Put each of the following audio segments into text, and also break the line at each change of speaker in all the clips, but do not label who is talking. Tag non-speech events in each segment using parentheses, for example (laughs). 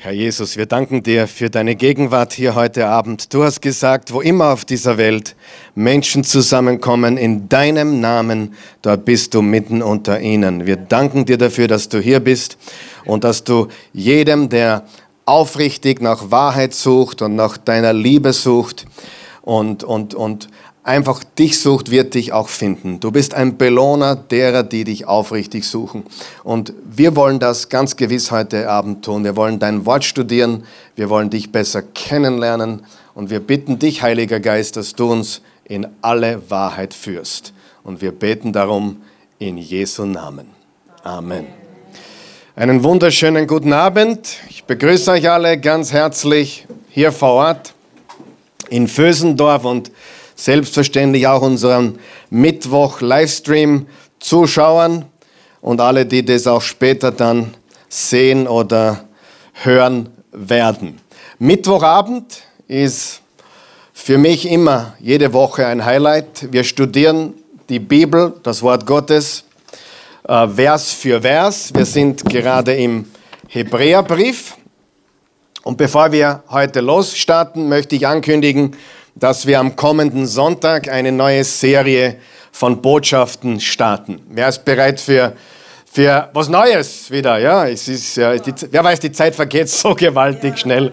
Herr Jesus, wir danken dir für deine Gegenwart hier heute Abend. Du hast gesagt, wo immer auf dieser Welt Menschen zusammenkommen in deinem Namen, dort bist du mitten unter ihnen. Wir danken dir dafür, dass du hier bist und dass du jedem, der aufrichtig nach Wahrheit sucht und nach deiner Liebe sucht und, und, und einfach dich sucht, wird dich auch finden. Du bist ein Belohner derer, die dich aufrichtig suchen. Und wir wollen das ganz gewiss heute Abend tun. Wir wollen dein Wort studieren. Wir wollen dich besser kennenlernen. Und wir bitten dich, Heiliger Geist, dass du uns in alle Wahrheit führst. Und wir beten darum in Jesu Namen. Amen. Einen wunderschönen guten Abend. Ich begrüße euch alle ganz herzlich hier vor Ort in Vösendorf und selbstverständlich auch unseren Mittwoch-Livestream-Zuschauern und alle, die das auch später dann sehen oder hören werden. Mittwochabend ist für mich immer jede Woche ein Highlight. Wir studieren die Bibel, das Wort Gottes, äh, Vers für Vers. Wir sind gerade im Hebräerbrief. Und bevor wir heute losstarten, möchte ich ankündigen, dass wir am kommenden Sonntag eine neue Serie von Botschaften starten. Wer ist bereit für, für was Neues wieder? Ja, es ist, ja, die, wer weiß, die Zeit vergeht (laughs) so gewaltig schnell.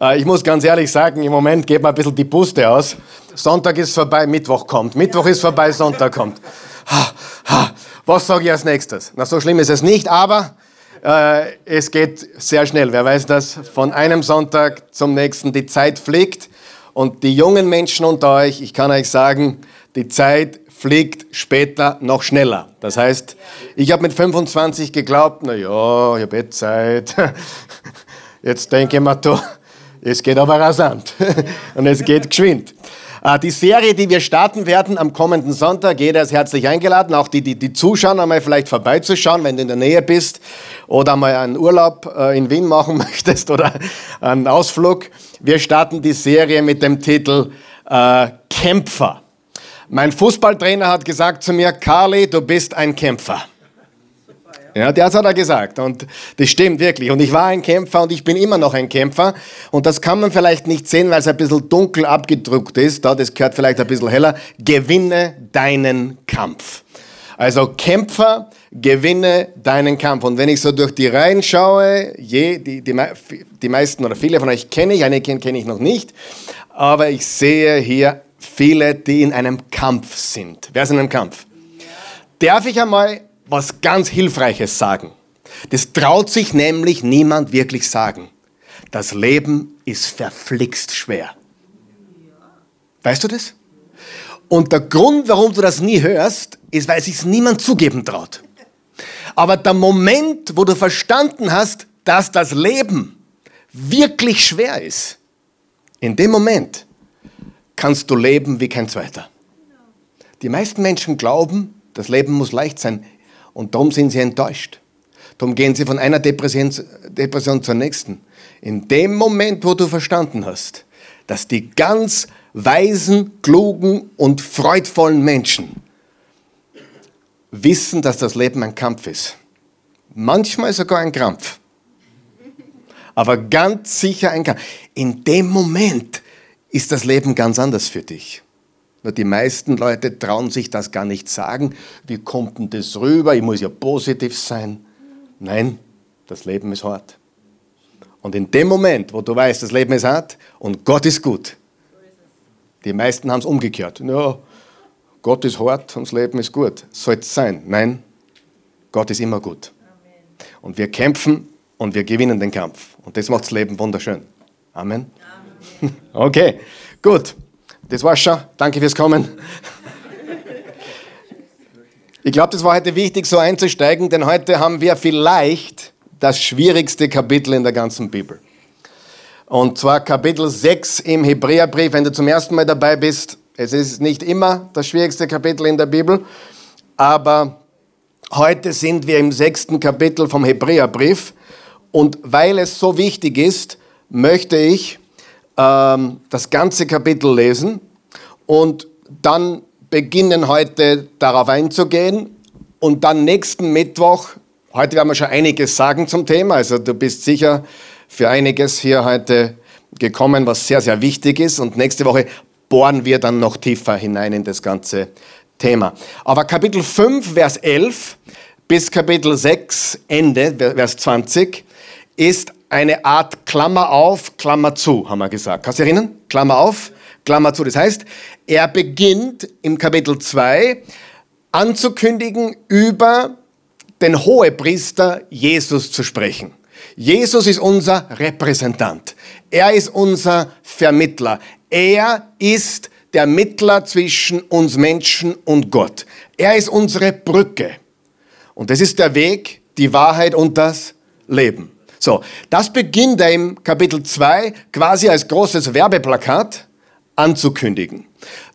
Äh, ich muss ganz ehrlich sagen, im Moment geht mir ein bisschen die Puste aus. Sonntag ist vorbei, Mittwoch kommt. Mittwoch ist vorbei, Sonntag kommt. Ha, ha. Was sage ich als nächstes? Na, so schlimm ist es nicht, aber äh, es geht sehr schnell. Wer weiß das? Von einem Sonntag zum nächsten. Die Zeit fliegt. Und die jungen Menschen unter euch, ich kann euch sagen, die Zeit fliegt später noch schneller. Das heißt, ich habe mit 25 geglaubt, na ja, ich habe jetzt Zeit. (laughs) Jetzt denke ich mir, du, es geht aber rasant (laughs) und es geht geschwind. Äh, die Serie, die wir starten werden am kommenden Sonntag, jeder ist herzlich eingeladen, auch die, die, die zuschauen, einmal vielleicht vorbeizuschauen, wenn du in der Nähe bist oder mal einen Urlaub äh, in Wien machen (laughs) möchtest oder einen Ausflug. Wir starten die Serie mit dem Titel äh, Kämpfer. Mein Fußballtrainer hat gesagt zu mir, Carly, du bist ein Kämpfer. Ja, das hat er gesagt und das stimmt wirklich. Und ich war ein Kämpfer und ich bin immer noch ein Kämpfer. Und das kann man vielleicht nicht sehen, weil es ein bisschen dunkel abgedruckt ist. Da, das gehört vielleicht ein bisschen heller. Gewinne deinen Kampf. Also Kämpfer, gewinne deinen Kampf. Und wenn ich so durch die Reihen schaue, je, die, die, die meisten oder viele von euch kenne ich, einige kenne ich noch nicht, aber ich sehe hier viele, die in einem Kampf sind. Wer ist in einem Kampf? Darf ich einmal was ganz Hilfreiches sagen. Das traut sich nämlich niemand wirklich sagen. Das Leben ist verflixt schwer. Weißt du das? Und der Grund, warum du das nie hörst, ist, weil sich niemand zugeben traut. Aber der Moment, wo du verstanden hast, dass das Leben wirklich schwer ist, in dem Moment kannst du leben wie kein zweiter. Die meisten Menschen glauben, das Leben muss leicht sein. Und darum sind sie enttäuscht. Darum gehen sie von einer Depression, Depression zur nächsten. In dem Moment, wo du verstanden hast, dass die ganz weisen, klugen und freudvollen Menschen wissen, dass das Leben ein Kampf ist. Manchmal sogar ein Krampf. Aber ganz sicher ein Kampf. In dem Moment ist das Leben ganz anders für dich. Nur die meisten Leute trauen sich das gar nicht sagen. Wie kommt denn das rüber? Ich muss ja positiv sein. Nein, das Leben ist hart. Und in dem Moment, wo du weißt, das Leben ist hart und Gott ist gut, die meisten haben es umgekehrt. Ja, Gott ist hart und das Leben ist gut. Soll es sein? Nein, Gott ist immer gut. Und wir kämpfen und wir gewinnen den Kampf. Und das macht das Leben wunderschön. Amen. Amen. (laughs) Okay, gut. Das war's schon. Danke fürs Kommen. (laughs) Ich glaube, das war heute wichtig, so einzusteigen, denn heute haben wir vielleicht das schwierigste Kapitel in der ganzen Bibel. Und zwar Kapitel 6 im Hebräerbrief, wenn du zum ersten Mal dabei bist. Es ist nicht immer das schwierigste Kapitel in der Bibel, aber heute sind wir im sechsten Kapitel vom Hebräerbrief. Und weil es so wichtig ist, möchte ich ähm, das ganze Kapitel lesen und dann beginnen heute darauf einzugehen und dann nächsten Mittwoch, heute werden wir schon einiges sagen zum Thema, also du bist sicher für einiges hier heute gekommen, was sehr, sehr wichtig ist. Und nächste Woche bohren wir dann noch tiefer hinein in das ganze Thema. Aber Kapitel 5, Vers 11 bis Kapitel 6, Ende, Vers 20, ist eine Art Klammer auf, Klammer zu, haben wir gesagt. Kannst du dich erinnern? Klammer auf, Klammer zu. Das heißt, er beginnt im Kapitel 2 anzukündigen, über den Hohepriester Jesus zu sprechen. Jesus ist unser Repräsentant. Er ist unser Vermittler. Er ist der Mittler zwischen uns Menschen und Gott. Er ist unsere Brücke. Und das ist der Weg, die Wahrheit und das Leben. So, das beginnt er im Kapitel 2 quasi als großes Werbeplakat anzukündigen.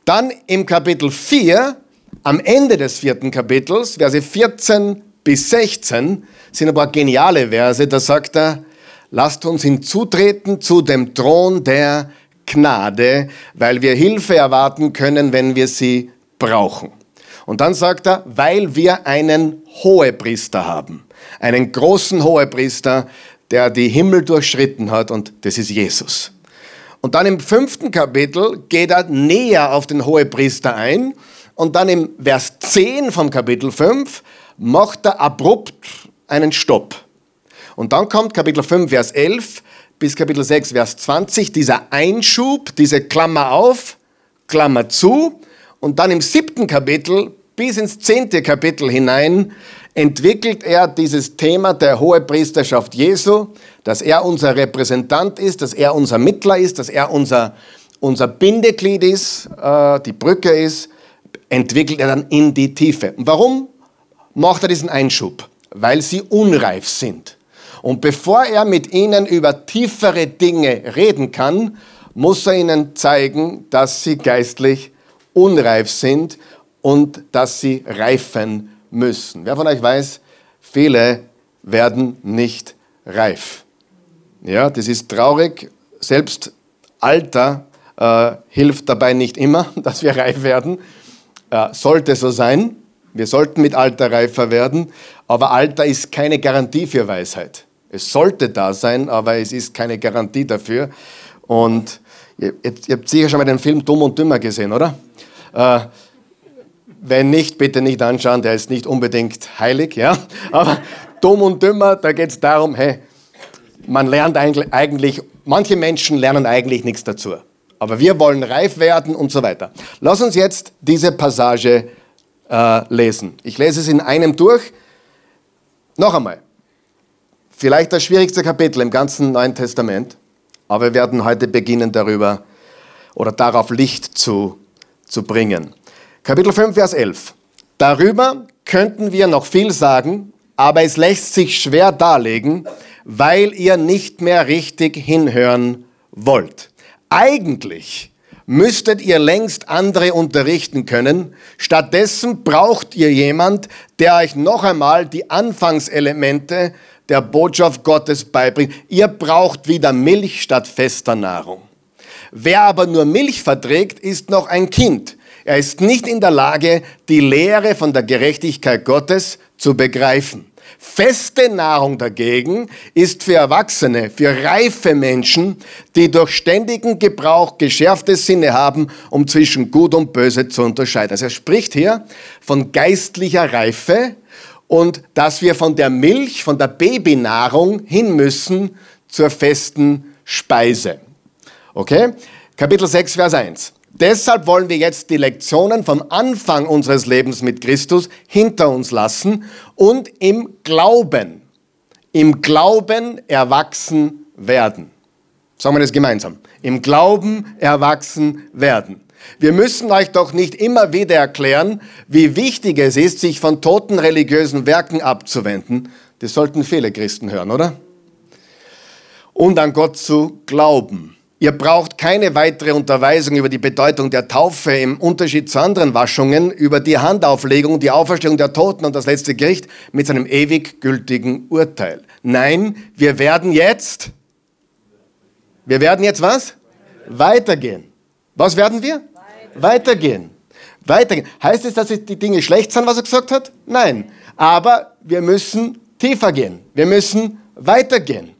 Dann im Kapitel 4, am Ende des vierten Kapitels, Verse 14 bis 16, sind ein paar geniale Verse. Da sagt er, lasst uns hinzutreten zu dem Thron der Gnade, weil wir Hilfe erwarten können, wenn wir sie brauchen. Und dann sagt er, weil wir einen Hohepriester haben, einen großen Hohepriester, der die Himmel durchschritten hat und das ist Jesus. Und dann im fünften Kapitel geht er näher auf den Hohepriester ein und dann im Vers 10 vom Kapitel 5 macht er abrupt einen Stopp. Und dann kommt Kapitel 5, Vers 11 bis Kapitel 6, Vers 20, dieser Einschub, diese Klammer auf, Klammer zu. Und dann im siebten Kapitel bis ins zehnte Kapitel hinein entwickelt er dieses Thema der Hohepriesterschaft Jesu, dass er unser Repräsentant ist, dass er unser Mittler ist, dass er unser, unser Bindeglied ist, äh, die Brücke ist, entwickelt er dann in die Tiefe. Und warum macht er diesen Einschub? Weil sie unreif sind. Und bevor er mit ihnen über tiefere Dinge reden kann, muss er ihnen zeigen, dass sie geistlich unreif sind und dass sie reifen müssen. Wer von euch weiß, viele werden nicht reif. Ja, das ist traurig. Selbst Alter äh, hilft dabei nicht immer, (laughs) dass wir reif werden. Äh, sollte so sein. Wir sollten mit Alter reifer werden, aber Alter ist keine Garantie für Weisheit. Es sollte da sein, aber es ist keine Garantie dafür. Und ihr, ihr habt sicher schon mal den Film Dumm und Dümmer gesehen, oder? Äh, wenn nicht, bitte nicht anschauen, der ist nicht unbedingt heilig, ja. Aber dumm und dümmer, da geht es darum, hey, man lernt eigentlich, manche Menschen lernen eigentlich nichts dazu. Aber wir wollen reif werden und so weiter. Lass uns jetzt diese Passage äh, lesen. Ich lese es in einem durch. Noch einmal. Vielleicht das schwierigste Kapitel im ganzen Neuen Testament. Aber wir werden heute beginnen darüber oder darauf Licht zu, zu bringen. Kapitel 5, Vers 11. Darüber könnten wir noch viel sagen, aber es lässt sich schwer darlegen, weil ihr nicht mehr richtig hinhören wollt. Eigentlich müsstet ihr längst andere unterrichten können. Stattdessen braucht ihr jemand, der euch noch einmal die Anfangselemente der Botschaft Gottes beibringt. Ihr braucht wieder Milch statt fester Nahrung. Wer aber nur Milch verträgt, ist noch ein Kind. Er ist nicht in der Lage, die Lehre von der Gerechtigkeit Gottes zu begreifen. Feste Nahrung dagegen ist für Erwachsene, für reife Menschen, die durch ständigen Gebrauch geschärfte Sinne haben, um zwischen Gut und Böse zu unterscheiden. Also er spricht hier von geistlicher Reife und dass wir von der Milch, von der Babynahrung hin müssen zur festen Speise. Okay? Kapitel 6, Vers 1. Deshalb wollen wir jetzt die Lektionen vom Anfang unseres Lebens mit Christus hinter uns lassen und im Glauben, im Glauben erwachsen werden. Sagen wir das gemeinsam. Im Glauben erwachsen werden. Wir müssen euch doch nicht immer wieder erklären, wie wichtig es ist, sich von toten religiösen Werken abzuwenden. Das sollten viele Christen hören, oder? Und an Gott zu glauben. Ihr braucht keine weitere Unterweisung über die Bedeutung der Taufe im Unterschied zu anderen Waschungen, über die Handauflegung, die Auferstehung der Toten und das letzte Gericht mit seinem ewig gültigen Urteil. Nein, wir werden jetzt, wir werden jetzt was? Weitergehen. Was werden wir? Weitergehen. Weitergehen. Heißt es, dass die Dinge schlecht sind, was er gesagt hat? Nein. Aber wir müssen tiefer gehen. Wir müssen weitergehen.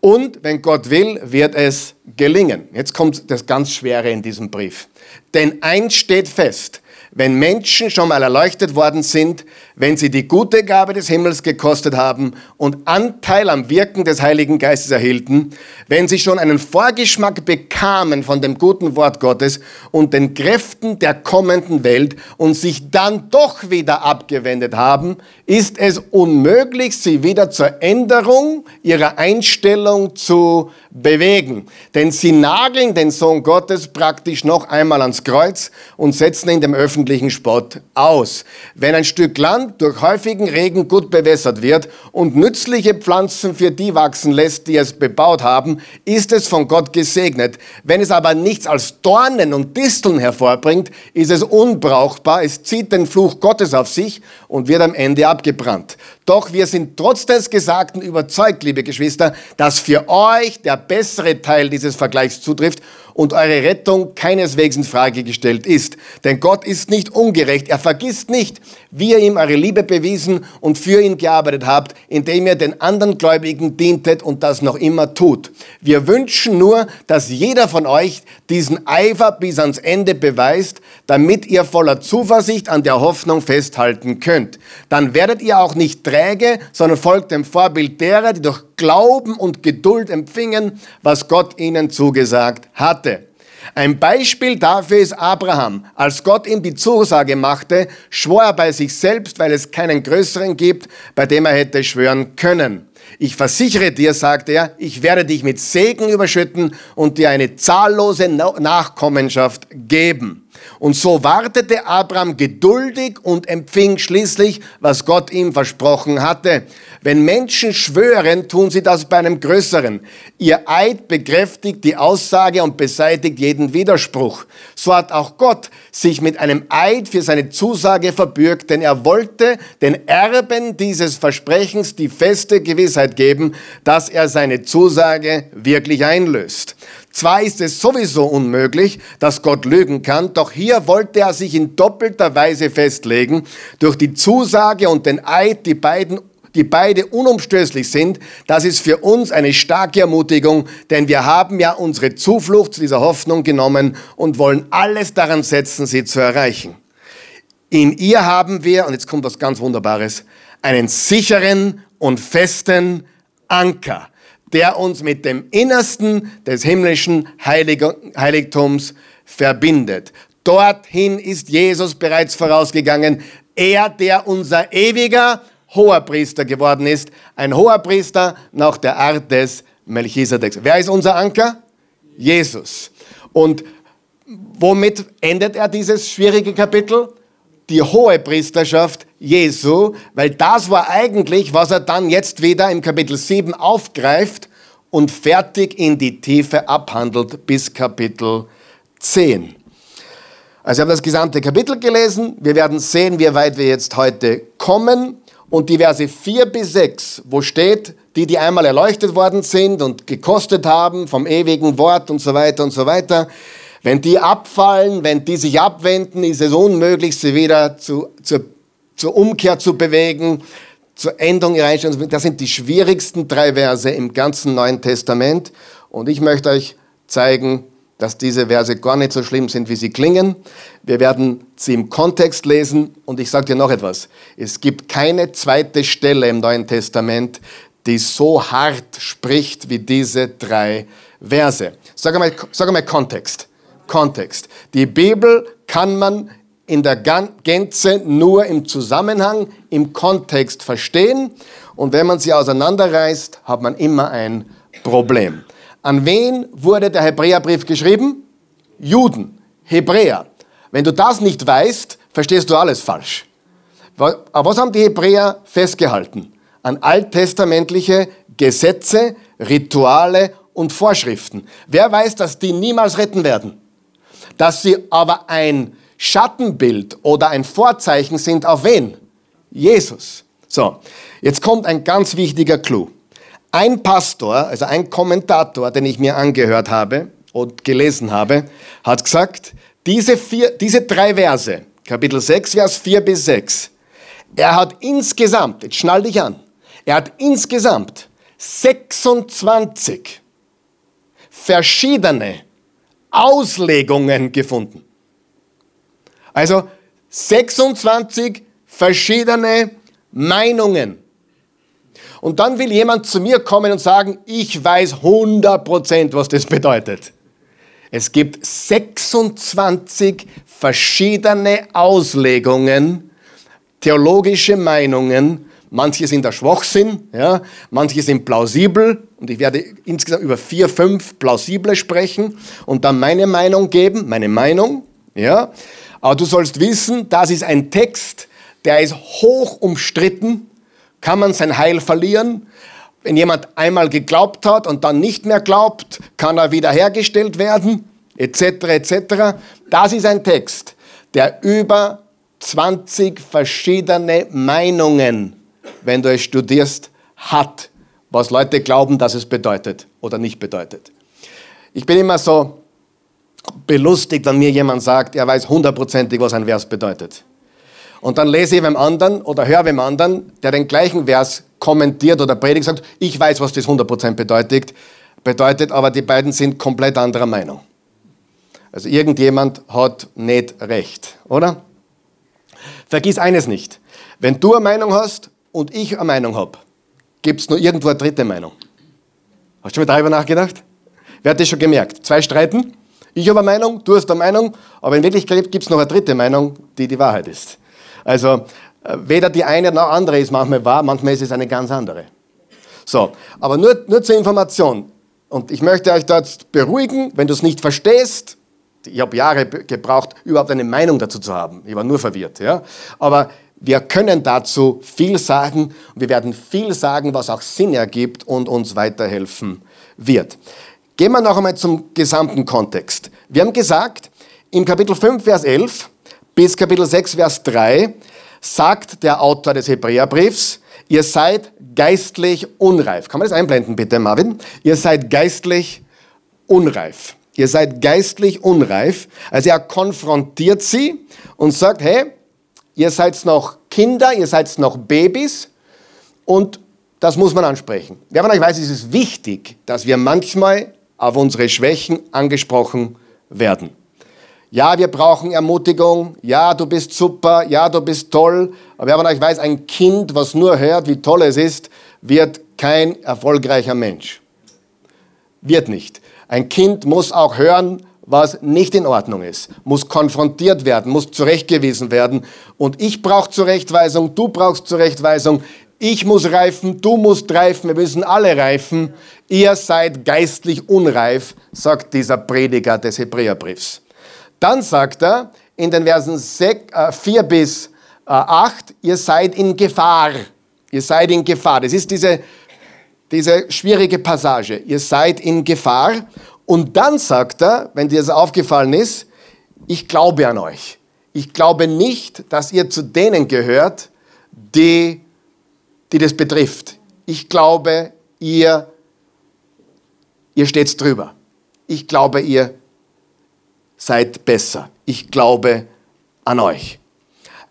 Und wenn Gott will, wird es gelingen. Jetzt kommt das ganz Schwere in diesem Brief. Denn eins steht fest, wenn Menschen schon mal erleuchtet worden sind, wenn sie die gute Gabe des Himmels gekostet haben und Anteil am Wirken des Heiligen Geistes erhielten, wenn sie schon einen Vorgeschmack bekamen von dem guten Wort Gottes und den Kräften der kommenden Welt und sich dann doch wieder abgewendet haben, ist es unmöglich, sie wieder zur Änderung ihrer Einstellung zu bewegen. Denn sie nageln den Sohn Gottes praktisch noch einmal ans Kreuz und setzen ihn dem öffentlichen Spott aus. Wenn ein Stück Land durch häufigen Regen gut bewässert wird und nützliche Pflanzen für die wachsen lässt, die es bebaut haben, ist es von Gott gesegnet. Wenn es aber nichts als Dornen und Disteln hervorbringt, ist es unbrauchbar. Es zieht den Fluch Gottes auf sich und wird am Ende abgebrannt. Doch wir sind trotz des Gesagten überzeugt, liebe Geschwister, dass für euch der bessere Teil dieses Vergleichs zutrifft und eure Rettung keineswegs in Frage gestellt ist. Denn Gott ist nicht ungerecht. Er vergisst nicht, wie ihr ihm eure Liebe bewiesen und für ihn gearbeitet habt, indem ihr den anderen Gläubigen dientet und das noch immer tut. Wir wünschen nur, dass jeder von euch diesen Eifer bis ans Ende beweist, damit ihr voller Zuversicht an der Hoffnung festhalten könnt. Dann werdet ihr auch nicht träge, sondern folgt dem Vorbild derer, die durch Glauben und Geduld empfingen, was Gott ihnen zugesagt hatte. Ein Beispiel dafür ist Abraham. Als Gott ihm die Zusage machte, schwor er bei sich selbst, weil es keinen größeren gibt, bei dem er hätte schwören können. Ich versichere dir, sagt er, ich werde dich mit Segen überschütten und dir eine zahllose Nachkommenschaft geben. Und so wartete Abraham geduldig und empfing schließlich, was Gott ihm versprochen hatte. Wenn Menschen schwören, tun sie das bei einem Größeren. Ihr Eid bekräftigt die Aussage und beseitigt jeden Widerspruch. So hat auch Gott sich mit einem Eid für seine Zusage verbürgt, denn er wollte den Erben dieses Versprechens die feste Gewissheit geben, dass er seine Zusage wirklich einlöst. Zwar ist es sowieso unmöglich, dass Gott lügen kann, doch hier wollte er sich in doppelter Weise festlegen, durch die Zusage und den Eid, die beiden die beide unumstößlich sind, das ist für uns eine starke Ermutigung, denn wir haben ja unsere Zuflucht zu dieser Hoffnung genommen und wollen alles daran setzen, sie zu erreichen. In ihr haben wir, und jetzt kommt was ganz Wunderbares, einen sicheren und festen Anker der uns mit dem Innersten des himmlischen Heilig Heiligtums verbindet. Dorthin ist Jesus bereits vorausgegangen. Er, der unser ewiger Hoherpriester geworden ist. Ein Hoherpriester nach der Art des Melchisedeks. Wer ist unser Anker? Jesus. Und womit endet er dieses schwierige Kapitel? Die hohe Priesterschaft Jesu, weil das war eigentlich, was er dann jetzt wieder im Kapitel 7 aufgreift und fertig in die Tiefe abhandelt bis Kapitel 10. Also wir haben das gesamte Kapitel gelesen. Wir werden sehen, wie weit wir jetzt heute kommen. Und die Verse 4 bis 6, wo steht, die, die einmal erleuchtet worden sind und gekostet haben vom ewigen Wort und so weiter und so weiter, wenn die abfallen, wenn die sich abwenden, ist es unmöglich, sie wieder zu, zur, zur Umkehr zu bewegen, zur Änderung ihrer Einstellung. Das sind die schwierigsten drei Verse im ganzen Neuen Testament. Und ich möchte euch zeigen, dass diese Verse gar nicht so schlimm sind, wie sie klingen. Wir werden sie im Kontext lesen und ich sage dir noch etwas. Es gibt keine zweite Stelle im Neuen Testament, die so hart spricht wie diese drei Verse. Sag einmal, sag einmal Kontext. Kontext. Die Bibel kann man in der Gänze nur im Zusammenhang, im Kontext verstehen. Und wenn man sie auseinanderreißt, hat man immer ein Problem. An wen wurde der Hebräerbrief geschrieben? Juden, Hebräer. Wenn du das nicht weißt, verstehst du alles falsch. Aber was haben die Hebräer festgehalten? An alttestamentliche Gesetze, Rituale und Vorschriften. Wer weiß, dass die niemals retten werden? Dass sie aber ein Schattenbild oder ein Vorzeichen sind auf wen? Jesus. So, jetzt kommt ein ganz wichtiger Clou. Ein Pastor, also ein Kommentator, den ich mir angehört habe und gelesen habe, hat gesagt, diese, vier, diese drei Verse, Kapitel 6, Vers 4 bis 6, er hat insgesamt, jetzt schnall dich an, er hat insgesamt 26 verschiedene Auslegungen gefunden. Also 26 verschiedene Meinungen. Und dann will jemand zu mir kommen und sagen, ich weiß 100%, was das bedeutet. Es gibt 26 verschiedene Auslegungen, theologische Meinungen. Manche sind der Schwachsinn, ja, manche sind plausibel. Und ich werde insgesamt über vier, fünf plausible sprechen und dann meine Meinung geben, meine Meinung. Ja. Aber du sollst wissen, das ist ein Text, der ist hoch umstritten. Kann man sein Heil verlieren? Wenn jemand einmal geglaubt hat und dann nicht mehr glaubt, kann er wiederhergestellt werden, etc. etc. Das ist ein Text, der über 20 verschiedene Meinungen, wenn du es studierst, hat, was Leute glauben, dass es bedeutet oder nicht bedeutet. Ich bin immer so belustigt, wenn mir jemand sagt, er weiß hundertprozentig, was ein Vers bedeutet. Und dann lese ich beim anderen oder höre beim anderen, der den gleichen Vers kommentiert oder predigt, sagt, ich weiß, was das 100% bedeutet, bedeutet, aber die beiden sind komplett anderer Meinung. Also irgendjemand hat nicht recht, oder? Vergiss eines nicht. Wenn du eine Meinung hast und ich eine Meinung habe, gibt es nur irgendwo eine dritte Meinung. Hast du schon mal darüber nachgedacht? Wer hat das schon gemerkt? Zwei streiten, ich habe eine Meinung, du hast eine Meinung, aber in Wirklichkeit gibt es noch eine dritte Meinung, die die Wahrheit ist. Also äh, weder die eine noch andere ist manchmal wahr, manchmal ist es eine ganz andere. So, aber nur, nur zur Information. Und ich möchte euch dort beruhigen, wenn du es nicht verstehst. Ich habe Jahre gebraucht, überhaupt eine Meinung dazu zu haben. Ich war nur verwirrt. Ja? Aber wir können dazu viel sagen wir werden viel sagen, was auch Sinn ergibt und uns weiterhelfen wird. Gehen wir noch einmal zum gesamten Kontext. Wir haben gesagt, im Kapitel 5, Vers 11, bis Kapitel 6, Vers 3 sagt der Autor des Hebräerbriefs, ihr seid geistlich unreif. Kann man das einblenden bitte, Marvin? Ihr seid geistlich unreif. Ihr seid geistlich unreif. Also er konfrontiert sie und sagt, hey, ihr seid noch Kinder, ihr seid noch Babys und das muss man ansprechen. Wer von euch weiß, es ist wichtig, dass wir manchmal auf unsere Schwächen angesprochen werden. Ja, wir brauchen Ermutigung. Ja, du bist super. Ja, du bist toll. Aber wer von euch weiß, ein Kind, was nur hört, wie toll es ist, wird kein erfolgreicher Mensch. Wird nicht. Ein Kind muss auch hören, was nicht in Ordnung ist, muss konfrontiert werden, muss zurechtgewiesen werden. Und ich brauche Zurechtweisung, du brauchst Zurechtweisung, ich muss reifen, du musst reifen, wir müssen alle reifen. Ihr seid geistlich unreif, sagt dieser Prediger des Hebräerbriefs. Dann sagt er in den Versen 4 äh, bis 8, äh, ihr seid in Gefahr. Ihr seid in Gefahr. Das ist diese, diese schwierige Passage. Ihr seid in Gefahr. Und dann sagt er, wenn dir das aufgefallen ist, ich glaube an euch. Ich glaube nicht, dass ihr zu denen gehört, die, die das betrifft. Ich glaube, ihr, ihr steht drüber. Ich glaube, ihr seid besser. Ich glaube an euch.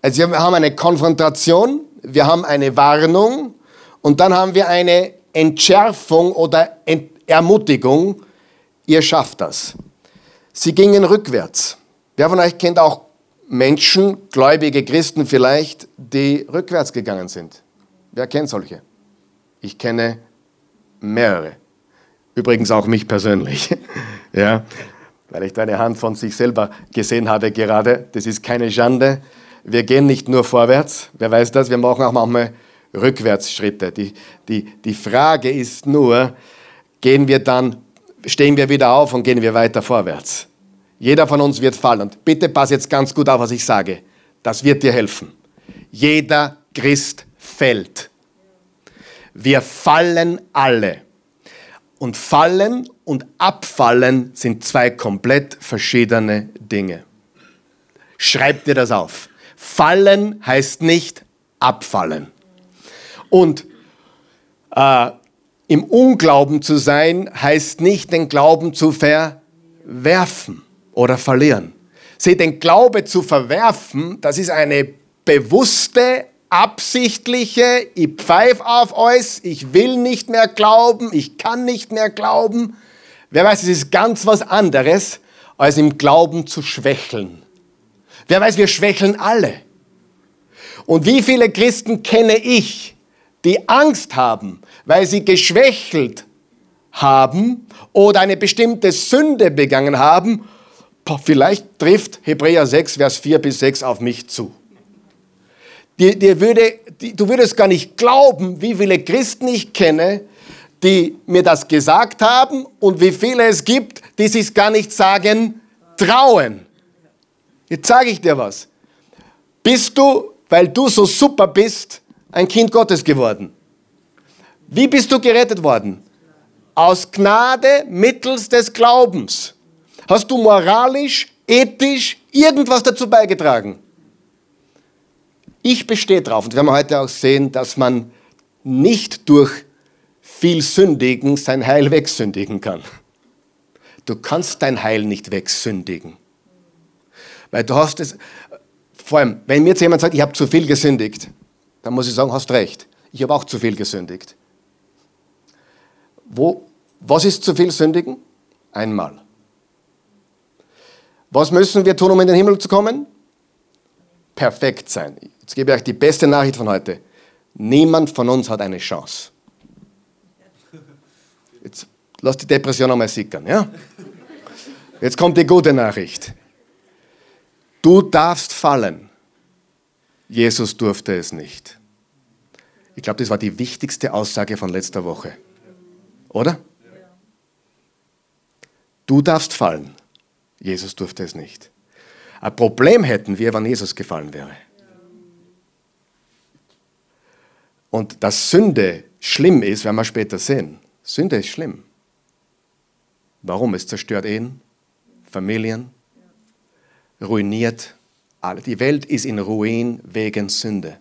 Also wir haben eine Konfrontation, wir haben eine Warnung und dann haben wir eine Entschärfung oder Ermutigung. Ihr schafft das. Sie gingen rückwärts. Wer von euch kennt auch Menschen, gläubige Christen vielleicht, die rückwärts gegangen sind? Wer kennt solche? Ich kenne mehrere. Übrigens auch mich persönlich. (laughs) ja weil ich da eine Hand von sich selber gesehen habe gerade. Das ist keine Schande. Wir gehen nicht nur vorwärts, wer weiß das, wir machen auch manchmal Rückwärtsschritte. Die, die, die Frage ist nur, gehen wir dann, stehen wir wieder auf und gehen wir weiter vorwärts? Jeder von uns wird fallen. Und bitte pass jetzt ganz gut auf, was ich sage. Das wird dir helfen. Jeder Christ fällt. Wir fallen alle. Und fallen und abfallen sind zwei komplett verschiedene Dinge. Schreib dir das auf. Fallen heißt nicht abfallen. Und äh, im Unglauben zu sein heißt nicht den Glauben zu verwerfen oder verlieren. Seht, den Glaube zu verwerfen, das ist eine bewusste absichtliche, ich pfeif auf euch, ich will nicht mehr glauben, ich kann nicht mehr glauben. Wer weiß, es ist ganz was anderes, als im Glauben zu schwächeln. Wer weiß, wir schwächeln alle. Und wie viele Christen kenne ich, die Angst haben, weil sie geschwächelt haben oder eine bestimmte Sünde begangen haben, vielleicht trifft Hebräer 6, Vers 4 bis 6 auf mich zu. Die, die würde, du würdest gar nicht glauben, wie viele Christen ich kenne, die mir das gesagt haben und wie viele es gibt, die sich gar nicht sagen trauen. Jetzt sage ich dir was. Bist du, weil du so super bist, ein Kind Gottes geworden? Wie bist du gerettet worden? Aus Gnade mittels des Glaubens. Hast du moralisch, ethisch irgendwas dazu beigetragen? Ich bestehe drauf, und wir haben heute auch sehen, dass man nicht durch viel Sündigen sein Heil wegsündigen kann. Du kannst dein Heil nicht wegsündigen. Weil du hast es, vor allem, wenn mir jetzt jemand sagt, ich habe zu viel gesündigt, dann muss ich sagen, hast recht. Ich habe auch zu viel gesündigt. Wo, was ist zu viel sündigen? Einmal. Was müssen wir tun, um in den Himmel zu kommen? Perfekt sein. Jetzt gebe ich euch die beste Nachricht von heute. Niemand von uns hat eine Chance. Jetzt lass die Depression einmal sickern. Ja? Jetzt kommt die gute Nachricht. Du darfst fallen. Jesus durfte es nicht. Ich glaube, das war die wichtigste Aussage von letzter Woche. Oder? Du darfst fallen. Jesus durfte es nicht. Ein Problem hätten wir, wenn Jesus gefallen wäre. Und dass Sünde schlimm ist, werden wir später sehen. Sünde ist schlimm. Warum? Es zerstört Ehen, Familien, ruiniert. Die Welt ist in Ruin wegen Sünde.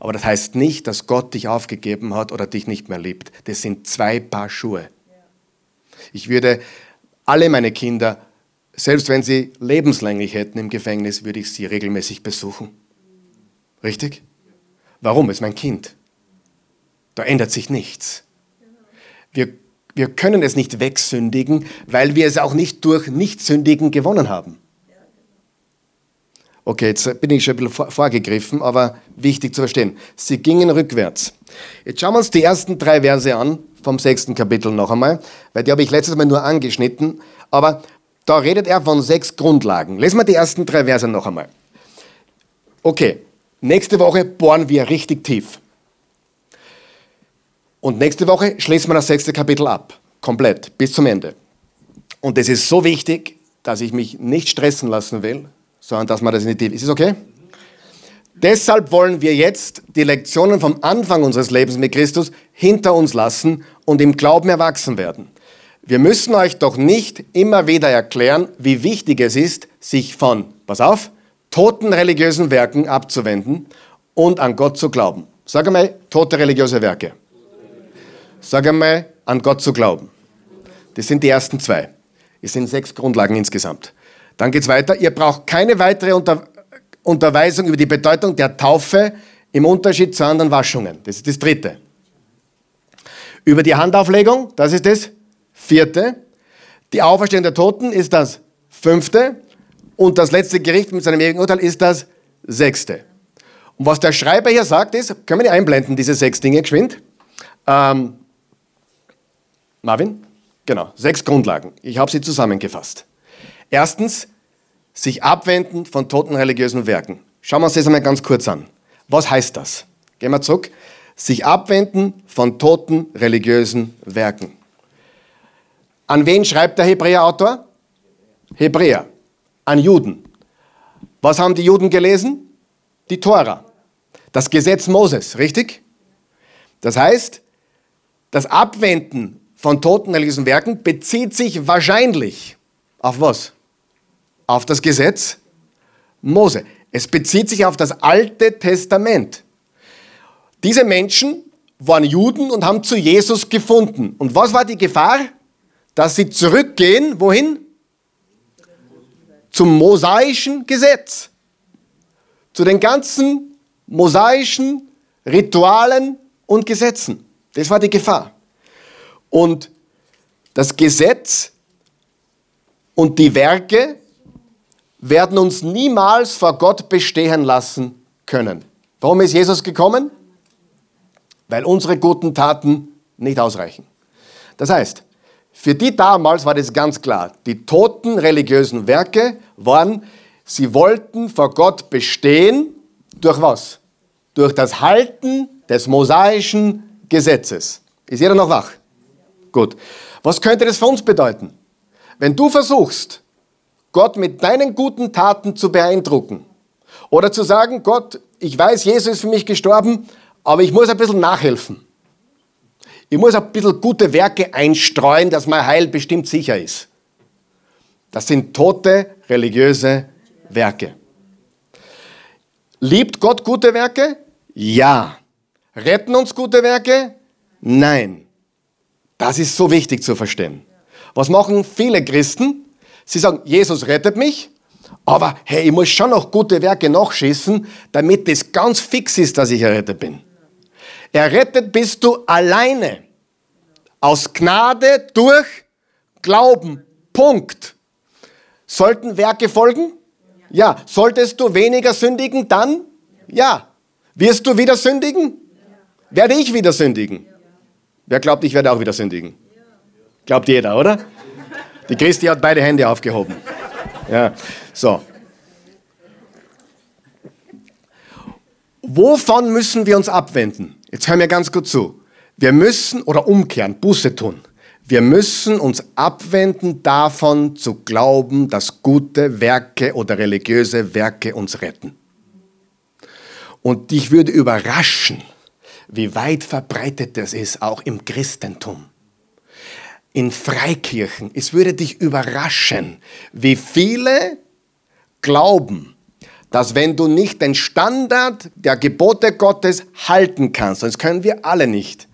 Aber das heißt nicht, dass Gott dich aufgegeben hat oder dich nicht mehr liebt. Das sind zwei Paar Schuhe. Ich würde alle meine Kinder, selbst wenn sie lebenslänglich hätten im Gefängnis, würde ich sie regelmäßig besuchen. Richtig? Warum? Es ist mein Kind. Da ändert sich nichts. Wir, wir können es nicht wegsündigen, weil wir es auch nicht durch Nichtsündigen gewonnen haben. Okay, jetzt bin ich schon ein bisschen vorgegriffen, aber wichtig zu verstehen. Sie gingen rückwärts. Jetzt schauen wir uns die ersten drei Verse an, vom sechsten Kapitel noch einmal, weil die habe ich letztes Mal nur angeschnitten, aber da redet er von sechs Grundlagen. Lesen wir die ersten drei Verse noch einmal. Okay, Nächste Woche bohren wir richtig tief. Und nächste Woche schließen wir das sechste Kapitel ab. Komplett, bis zum Ende. Und es ist so wichtig, dass ich mich nicht stressen lassen will, sondern dass man das in die Tiefe. Ist es okay? Deshalb wollen wir jetzt die Lektionen vom Anfang unseres Lebens mit Christus hinter uns lassen und im Glauben erwachsen werden. Wir müssen euch doch nicht immer wieder erklären, wie wichtig es ist, sich von, pass auf, toten religiösen Werken abzuwenden und an Gott zu glauben. Sag einmal, tote religiöse Werke. Sag einmal, an Gott zu glauben. Das sind die ersten zwei. Es sind sechs Grundlagen insgesamt. Dann geht es weiter. Ihr braucht keine weitere Unter Unterweisung über die Bedeutung der Taufe im Unterschied zu anderen Waschungen. Das ist das dritte. Über die Handauflegung, das ist das vierte. Die Auferstehung der Toten ist das fünfte. Und das letzte Gericht mit seinem ewigen Urteil ist das sechste. Und was der Schreiber hier sagt, ist, können wir die einblenden, diese sechs Dinge geschwind? Ähm, Marvin? Genau, sechs Grundlagen. Ich habe sie zusammengefasst. Erstens, sich abwenden von toten religiösen Werken. Schauen wir uns das einmal ganz kurz an. Was heißt das? Gehen wir zurück. Sich abwenden von toten religiösen Werken. An wen schreibt der Hebräer-Autor? Hebräer an Juden. Was haben die Juden gelesen? Die Tora. Das Gesetz Moses, richtig? Das heißt, das Abwenden von toten religiösen Werken bezieht sich wahrscheinlich auf was? Auf das Gesetz Mose. Es bezieht sich auf das Alte Testament. Diese Menschen waren Juden und haben zu Jesus gefunden. Und was war die Gefahr? Dass sie zurückgehen, wohin? zum mosaischen Gesetz, zu den ganzen mosaischen Ritualen und Gesetzen. Das war die Gefahr. Und das Gesetz und die Werke werden uns niemals vor Gott bestehen lassen können. Warum ist Jesus gekommen? Weil unsere guten Taten nicht ausreichen. Das heißt, für die damals war das ganz klar. Die toten religiösen Werke waren, sie wollten vor Gott bestehen durch was? Durch das Halten des mosaischen Gesetzes. Ist jeder noch wach? Gut. Was könnte das für uns bedeuten? Wenn du versuchst, Gott mit deinen guten Taten zu beeindrucken oder zu sagen, Gott, ich weiß, Jesus ist für mich gestorben, aber ich muss ein bisschen nachhelfen. Ich muss ein bisschen gute Werke einstreuen, dass mein Heil bestimmt sicher ist. Das sind tote religiöse Werke. Liebt Gott gute Werke? Ja. Retten uns gute Werke? Nein. Das ist so wichtig zu verstehen. Was machen viele Christen? Sie sagen, Jesus rettet mich, aber hey, ich muss schon noch gute Werke nachschießen, damit es ganz fix ist, dass ich errettet bin. Errettet bist du alleine. Aus Gnade durch Glauben. Punkt. Sollten Werke folgen? Ja. Solltest du weniger sündigen? Dann? Ja. Wirst du wieder sündigen? Werde ich wieder sündigen? Wer glaubt, ich werde auch wieder sündigen? Glaubt jeder, oder? Die Christi hat beide Hände aufgehoben. Ja, so. Wovon müssen wir uns abwenden? Jetzt hören wir ganz gut zu. Wir müssen, oder umkehren, Buße tun. Wir müssen uns abwenden davon zu glauben, dass gute Werke oder religiöse Werke uns retten. Und dich würde überraschen, wie weit verbreitet das ist, auch im Christentum. In Freikirchen, es würde dich überraschen, wie viele glauben, dass wenn du nicht den Standard der Gebote Gottes halten kannst, sonst können wir alle nicht,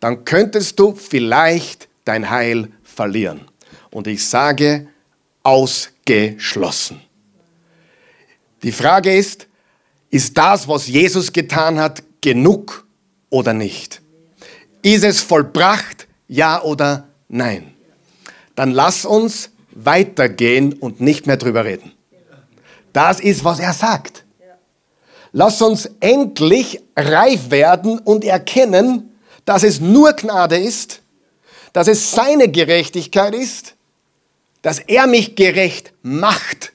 dann könntest du vielleicht dein Heil verlieren. Und ich sage ausgeschlossen. Die Frage ist, ist das, was Jesus getan hat, genug oder nicht? Ist es vollbracht, ja oder nein? Dann lass uns weitergehen und nicht mehr drüber reden. Das ist, was er sagt. Lass uns endlich reif werden und erkennen, dass es nur Gnade ist, dass es seine Gerechtigkeit ist, dass er mich gerecht macht.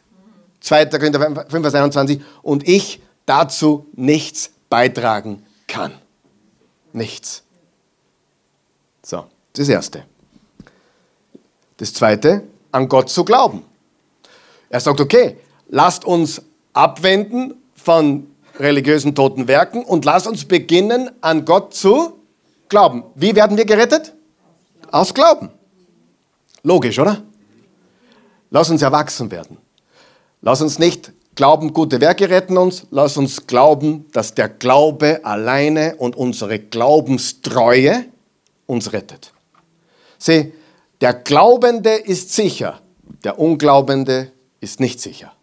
2. Korinther 5, Vers 21. Und ich dazu nichts beitragen kann. Nichts. So, das Erste. Das Zweite, an Gott zu glauben. Er sagt, okay, lasst uns abwenden von religiösen toten Werken und lasst uns beginnen, an Gott zu glauben. Wie werden wir gerettet? Aus Glauben. Logisch, oder? Lass uns erwachsen werden. Lass uns nicht glauben, gute Werke retten uns. Lass uns glauben, dass der Glaube alleine und unsere Glaubenstreue uns rettet. Sieh, der Glaubende ist sicher, der Unglaubende ist nicht sicher.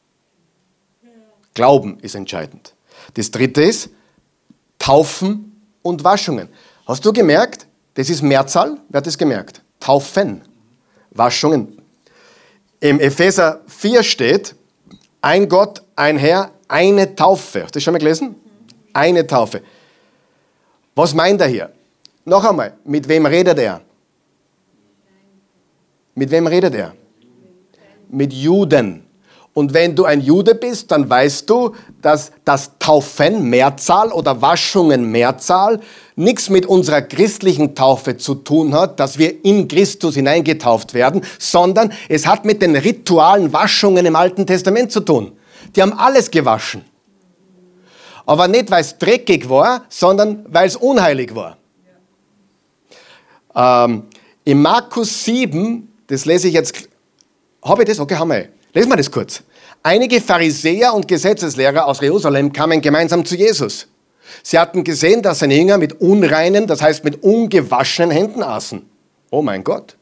Glauben ist entscheidend. Das dritte ist Taufen und Waschungen. Hast du gemerkt, das ist Mehrzahl? Wer hat das gemerkt? Taufen, Waschungen. Im Epheser 4 steht, ein Gott, ein Herr, eine Taufe. Hast du das schon mal gelesen? Eine Taufe. Was meint er hier? Noch einmal, mit wem redet er? Mit wem redet er? Mit Juden. Und wenn du ein Jude bist, dann weißt du, dass das Taufen Mehrzahl oder Waschungen Mehrzahl nichts mit unserer christlichen Taufe zu tun hat, dass wir in Christus hineingetauft werden, sondern es hat mit den ritualen Waschungen im Alten Testament zu tun. Die haben alles gewaschen. Aber nicht, weil es dreckig war, sondern weil es unheilig war. Ähm, in Markus 7, das lese ich jetzt, habe ich das? Okay, haben wir. Lesen wir das kurz. Einige Pharisäer und Gesetzeslehrer aus Jerusalem kamen gemeinsam zu Jesus. Sie hatten gesehen, dass seine Jünger mit unreinen, das heißt mit ungewaschenen Händen aßen. Oh mein Gott.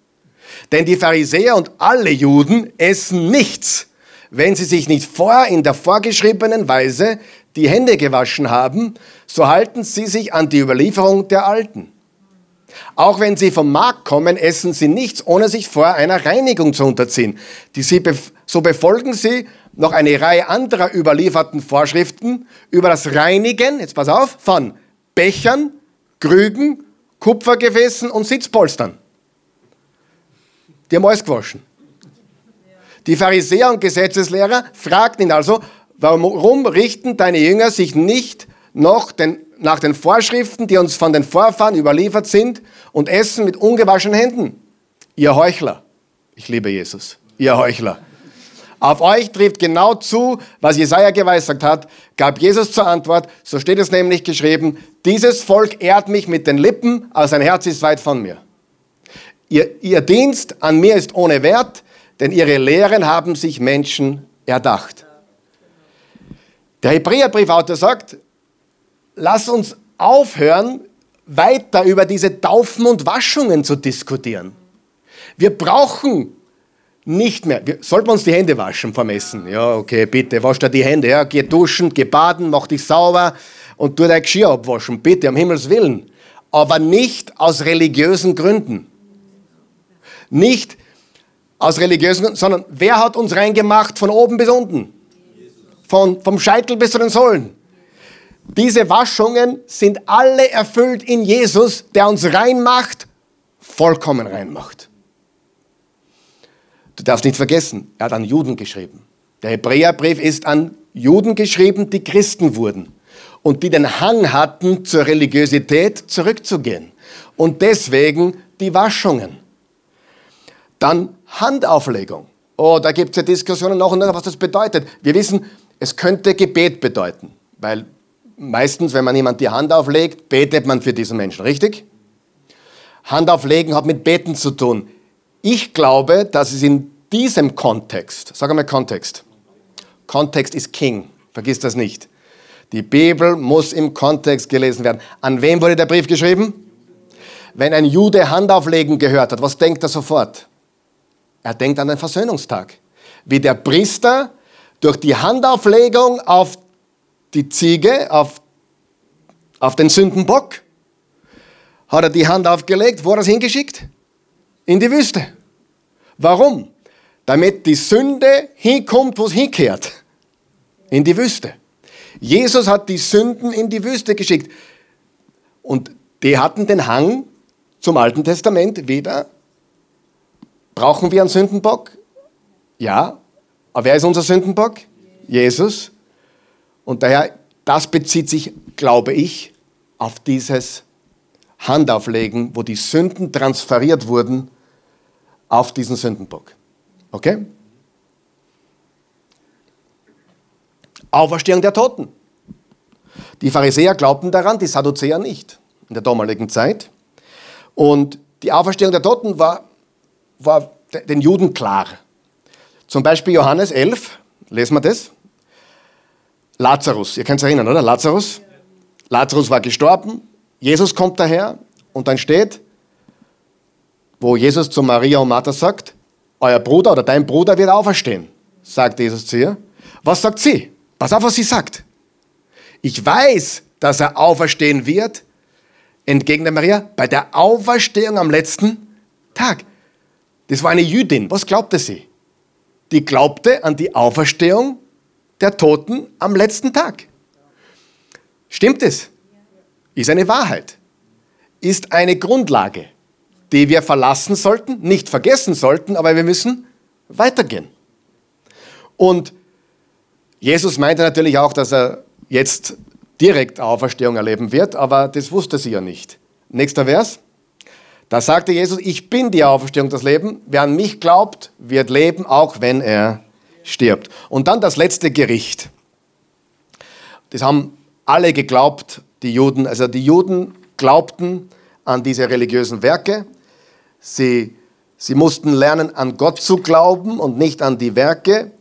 Denn die Pharisäer und alle Juden essen nichts, wenn sie sich nicht vorher in der vorgeschriebenen Weise die Hände gewaschen haben, so halten sie sich an die Überlieferung der Alten. Auch wenn sie vom Markt kommen, essen sie nichts, ohne sich vor einer Reinigung zu unterziehen. Sie so befolgen sie noch eine Reihe anderer überlieferten Vorschriften über das Reinigen, jetzt pass auf, von Bechern, Krügen, Kupfergefäßen und Sitzpolstern. Die haben alles gewaschen. Die Pharisäer und Gesetzeslehrer fragten ihn also, warum richten deine Jünger sich nicht noch den, nach den Vorschriften, die uns von den Vorfahren überliefert sind und essen mit ungewaschenen Händen? Ihr Heuchler. Ich liebe Jesus. Ihr Heuchler. Auf euch trifft genau zu, was Jesaja geweissagt hat, gab Jesus zur Antwort. So steht es nämlich geschrieben: Dieses Volk ehrt mich mit den Lippen, aber sein Herz ist weit von mir. Ihr, ihr Dienst an mir ist ohne Wert, denn ihre Lehren haben sich Menschen erdacht. Der Hebräerbriefautor sagt, lass uns aufhören, weiter über diese Taufen und Waschungen zu diskutieren. Wir brauchen nicht mehr. Wir, sollten wir uns die Hände waschen vom Essen? Ja, okay, bitte, wasch dir die Hände. Ja, geh duschen, geh baden, mach dich sauber und tu dein Geschirr abwaschen. Bitte, um Himmels Willen. Aber nicht aus religiösen Gründen. Nicht aus religiösen Gründen, sondern wer hat uns reingemacht von oben bis unten? Von, vom Scheitel bis zu den Sohlen. Diese Waschungen sind alle erfüllt in Jesus, der uns reinmacht, vollkommen reinmacht. Du darfst nicht vergessen, er hat an Juden geschrieben. Der Hebräerbrief ist an Juden geschrieben, die Christen wurden und die den Hang hatten, zur Religiosität zurückzugehen. Und deswegen die Waschungen. Dann Handauflegung. Oh, da gibt es ja Diskussionen noch und noch, was das bedeutet. Wir wissen, es könnte Gebet bedeuten, weil meistens, wenn man jemand die Hand auflegt, betet man für diesen Menschen, richtig? Handauflegen hat mit Beten zu tun. Ich glaube, dass es in diesem Kontext, sag einmal Kontext, Kontext ist King, vergiss das nicht. Die Bibel muss im Kontext gelesen werden. An wem wurde der Brief geschrieben? Wenn ein Jude Handauflegen gehört hat, was denkt er sofort? Er denkt an den Versöhnungstag. Wie der Priester durch die Handauflegung auf die Ziege, auf, auf den Sündenbock, hat er die Hand aufgelegt, wo hat er es hingeschickt? in die Wüste. Warum? Damit die Sünde hinkommt, wo es hinkehrt. In die Wüste. Jesus hat die Sünden in die Wüste geschickt. Und die hatten den Hang zum Alten Testament wieder. Brauchen wir einen Sündenbock? Ja. Aber wer ist unser Sündenbock? Jesus. Und daher, das bezieht sich, glaube ich, auf dieses Handauflegen, wo die Sünden transferiert wurden auf diesen Sündenbock. Okay? Auferstehung der Toten. Die Pharisäer glaubten daran, die Sadduzäer nicht in der damaligen Zeit. Und die Auferstehung der Toten war, war den Juden klar. Zum Beispiel Johannes 11, lesen wir das. Lazarus, ihr könnt es erinnern, oder? Lazarus. Lazarus war gestorben, Jesus kommt daher und dann steht, wo Jesus zu Maria und Martha sagt, euer Bruder oder dein Bruder wird auferstehen, sagt Jesus zu ihr. Was sagt sie? Pass auf, was sie sagt. Ich weiß, dass er auferstehen wird, entgegnet Maria, bei der Auferstehung am letzten Tag. Das war eine Jüdin. Was glaubte sie? Die glaubte an die Auferstehung der Toten am letzten Tag. Stimmt es? Ist eine Wahrheit. Ist eine Grundlage die wir verlassen sollten, nicht vergessen sollten, aber wir müssen weitergehen. Und Jesus meinte natürlich auch, dass er jetzt direkt Auferstehung erleben wird, aber das wusste sie ja nicht. Nächster Vers. Da sagte Jesus, ich bin die Auferstehung, das Leben. Wer an mich glaubt, wird leben, auch wenn er stirbt. Und dann das letzte Gericht. Das haben alle geglaubt, die Juden. Also die Juden glaubten an diese religiösen Werke. Sie, sie mussten lernen, an Gott zu glauben und nicht an die Werke.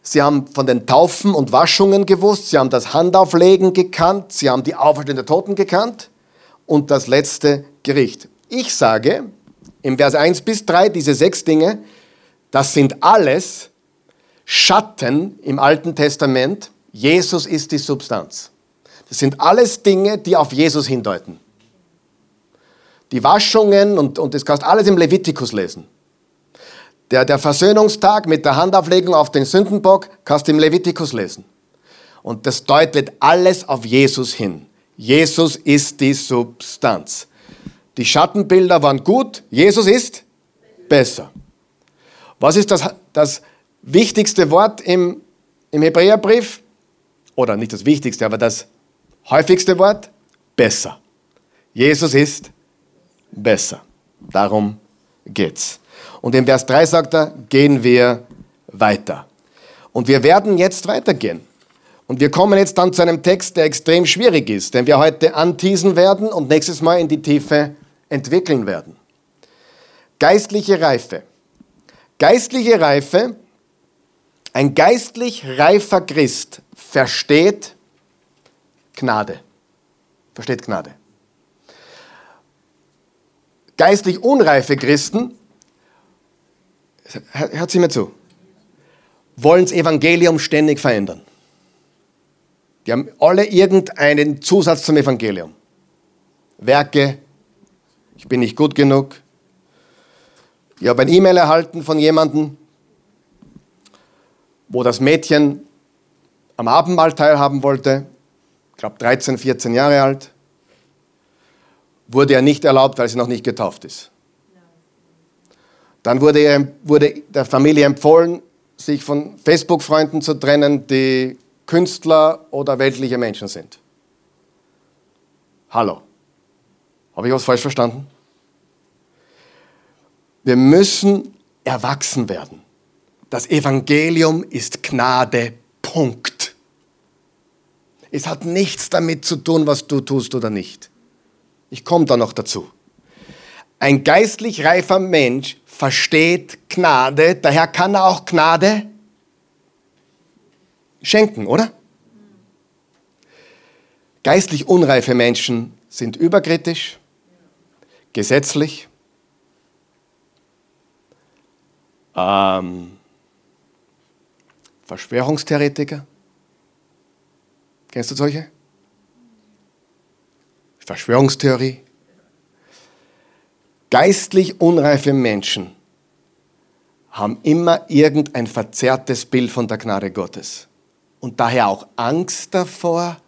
Sie haben von den Taufen und Waschungen gewusst, sie haben das Handauflegen gekannt, sie haben die Auferstehung der Toten gekannt und das letzte Gericht. Ich sage im Vers 1 bis 3, diese sechs Dinge, das sind alles Schatten im Alten Testament Jesus ist die Substanz. Das sind alles Dinge, die auf Jesus hindeuten. Die Waschungen und, und das kannst du alles im Levitikus lesen. Der, der Versöhnungstag mit der Handauflegung auf den Sündenbock kannst du im Levitikus lesen. Und das deutet alles auf Jesus hin. Jesus ist die Substanz. Die Schattenbilder waren gut, Jesus ist besser. Was ist das, das wichtigste Wort im, im Hebräerbrief? Oder nicht das wichtigste, aber das häufigste Wort? Besser. Jesus ist besser. Darum geht's. Und in Vers 3 sagt er, gehen wir weiter. Und wir werden jetzt weitergehen. Und wir kommen jetzt dann zu einem Text, der extrem schwierig ist, den wir heute anteasen werden und nächstes Mal in die Tiefe entwickeln werden. Geistliche Reife. Geistliche Reife, ein geistlich reifer Christ versteht Gnade. Versteht Gnade. Geistlich unreife Christen, hört sie mir zu, wollen das Evangelium ständig verändern. Die haben alle irgendeinen Zusatz zum Evangelium. Werke, ich bin nicht gut genug. Ich habe ein E-Mail erhalten von jemandem, wo das Mädchen am Abendmahl teilhaben wollte, ich glaube 13, 14 Jahre alt, wurde er nicht erlaubt, weil sie noch nicht getauft ist. Dann wurde, er, wurde der Familie empfohlen, sich von Facebook-Freunden zu trennen, die Künstler oder weltliche Menschen sind. Hallo. Habe ich was falsch verstanden? Wir müssen erwachsen werden. Das Evangelium ist Gnade, Punkt. Es hat nichts damit zu tun, was du tust oder nicht. Ich komme da noch dazu. Ein geistlich reifer Mensch versteht Gnade, daher kann er auch Gnade schenken, oder? Geistlich unreife Menschen sind überkritisch, gesetzlich, ähm, Verschwörungstheoretiker. Kennst du solche? Verschwörungstheorie. Geistlich unreife Menschen haben immer irgendein verzerrtes Bild von der Gnade Gottes und daher auch Angst davor,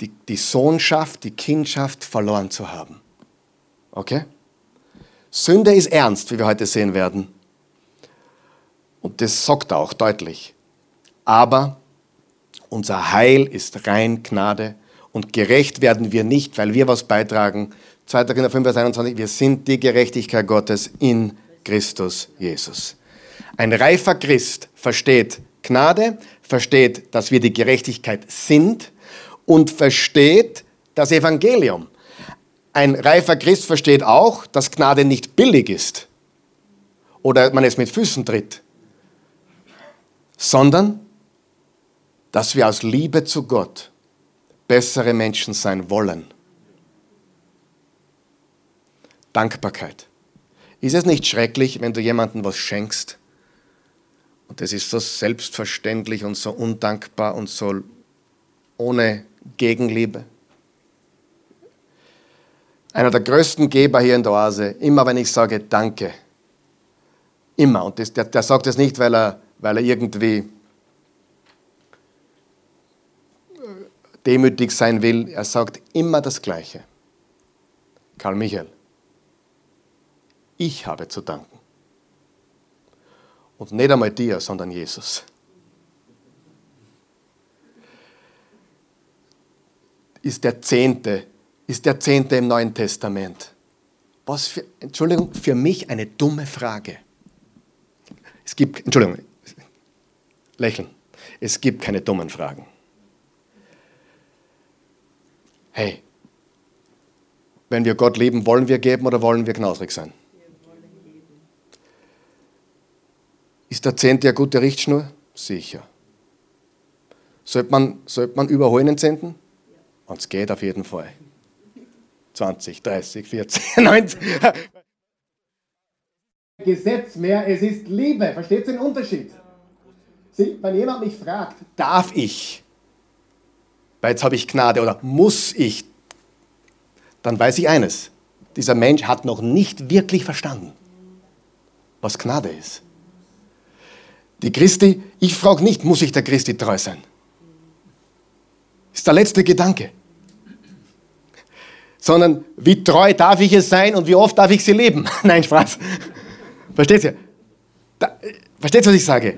die, die Sohnschaft, die Kindschaft verloren zu haben. Okay? Sünde ist ernst, wie wir heute sehen werden. Und das sagt er auch deutlich. Aber unser Heil ist rein Gnade und gerecht werden wir nicht, weil wir was beitragen. 2. Korinther 5, Vers 21, wir sind die Gerechtigkeit Gottes in Christus Jesus. Ein reifer Christ versteht Gnade, versteht, dass wir die Gerechtigkeit sind und versteht das Evangelium. Ein reifer Christ versteht auch, dass Gnade nicht billig ist oder man es mit Füßen tritt, sondern dass wir aus Liebe zu Gott bessere Menschen sein wollen. Dankbarkeit. Ist es nicht schrecklich, wenn du jemandem was schenkst und das ist so selbstverständlich und so undankbar und so ohne Gegenliebe. Einer der größten Geber hier in der Oase, immer wenn ich sage Danke, immer, und das, der, der, sagt das nicht, weil er, weil er irgendwie demütig sein will, er sagt immer das Gleiche. Karl Michael, ich habe zu danken. Und nicht einmal dir, sondern Jesus. Ist der Zehnte, ist der Zehnte im Neuen Testament. Was für, Entschuldigung, für mich eine dumme Frage. Es gibt, Entschuldigung, lächeln. Es gibt keine dummen Fragen. Hey, wenn wir Gott lieben, wollen wir geben oder wollen wir knausrig sein? Ist der Zehnte eine gute Richtschnur? Sicher. Sollte man, sollte man überholen den Zehnten? Und es geht auf jeden Fall. 20, 30, 40, 90. Gesetz mehr, es ist Liebe. Versteht ihr den Unterschied? Wenn jemand mich fragt, darf ich, weil jetzt habe ich Gnade oder muss ich, dann weiß ich eines. Dieser Mensch hat noch nicht wirklich verstanden, was Gnade ist. Die Christi, ich frage nicht, muss ich der Christi treu sein? Ist der letzte Gedanke. Sondern wie treu darf ich es sein und wie oft darf ich sie leben? (laughs) Nein, Spaß. Versteht ihr? Versteht ihr, was ich sage?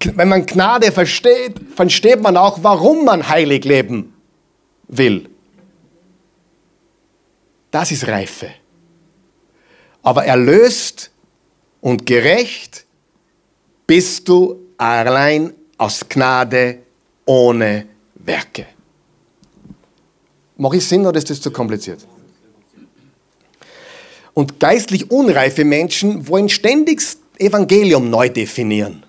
Wenn man Gnade versteht, versteht man auch, warum man heilig leben will. Das ist Reife. Aber erlöst und gerecht bist du allein aus Gnade ohne Werke. Mache ich Sinn oder ist das zu kompliziert? Und geistlich unreife Menschen wollen ständig Evangelium neu definieren.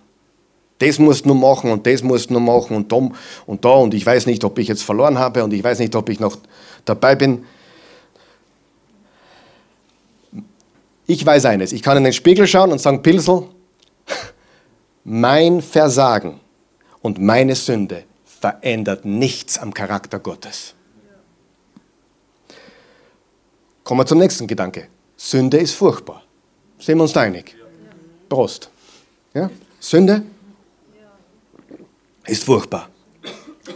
Das musst du machen und das musst du machen und da und da und ich weiß nicht, ob ich jetzt verloren habe und ich weiß nicht, ob ich noch dabei bin. Ich weiß eines, ich kann in den Spiegel schauen und sagen, Pilsel, (laughs) mein Versagen und meine Sünde verändert nichts am Charakter Gottes. Kommen wir zum nächsten Gedanke. Sünde ist furchtbar. Sind wir uns da einig? Prost. Ja? Sünde ist furchtbar.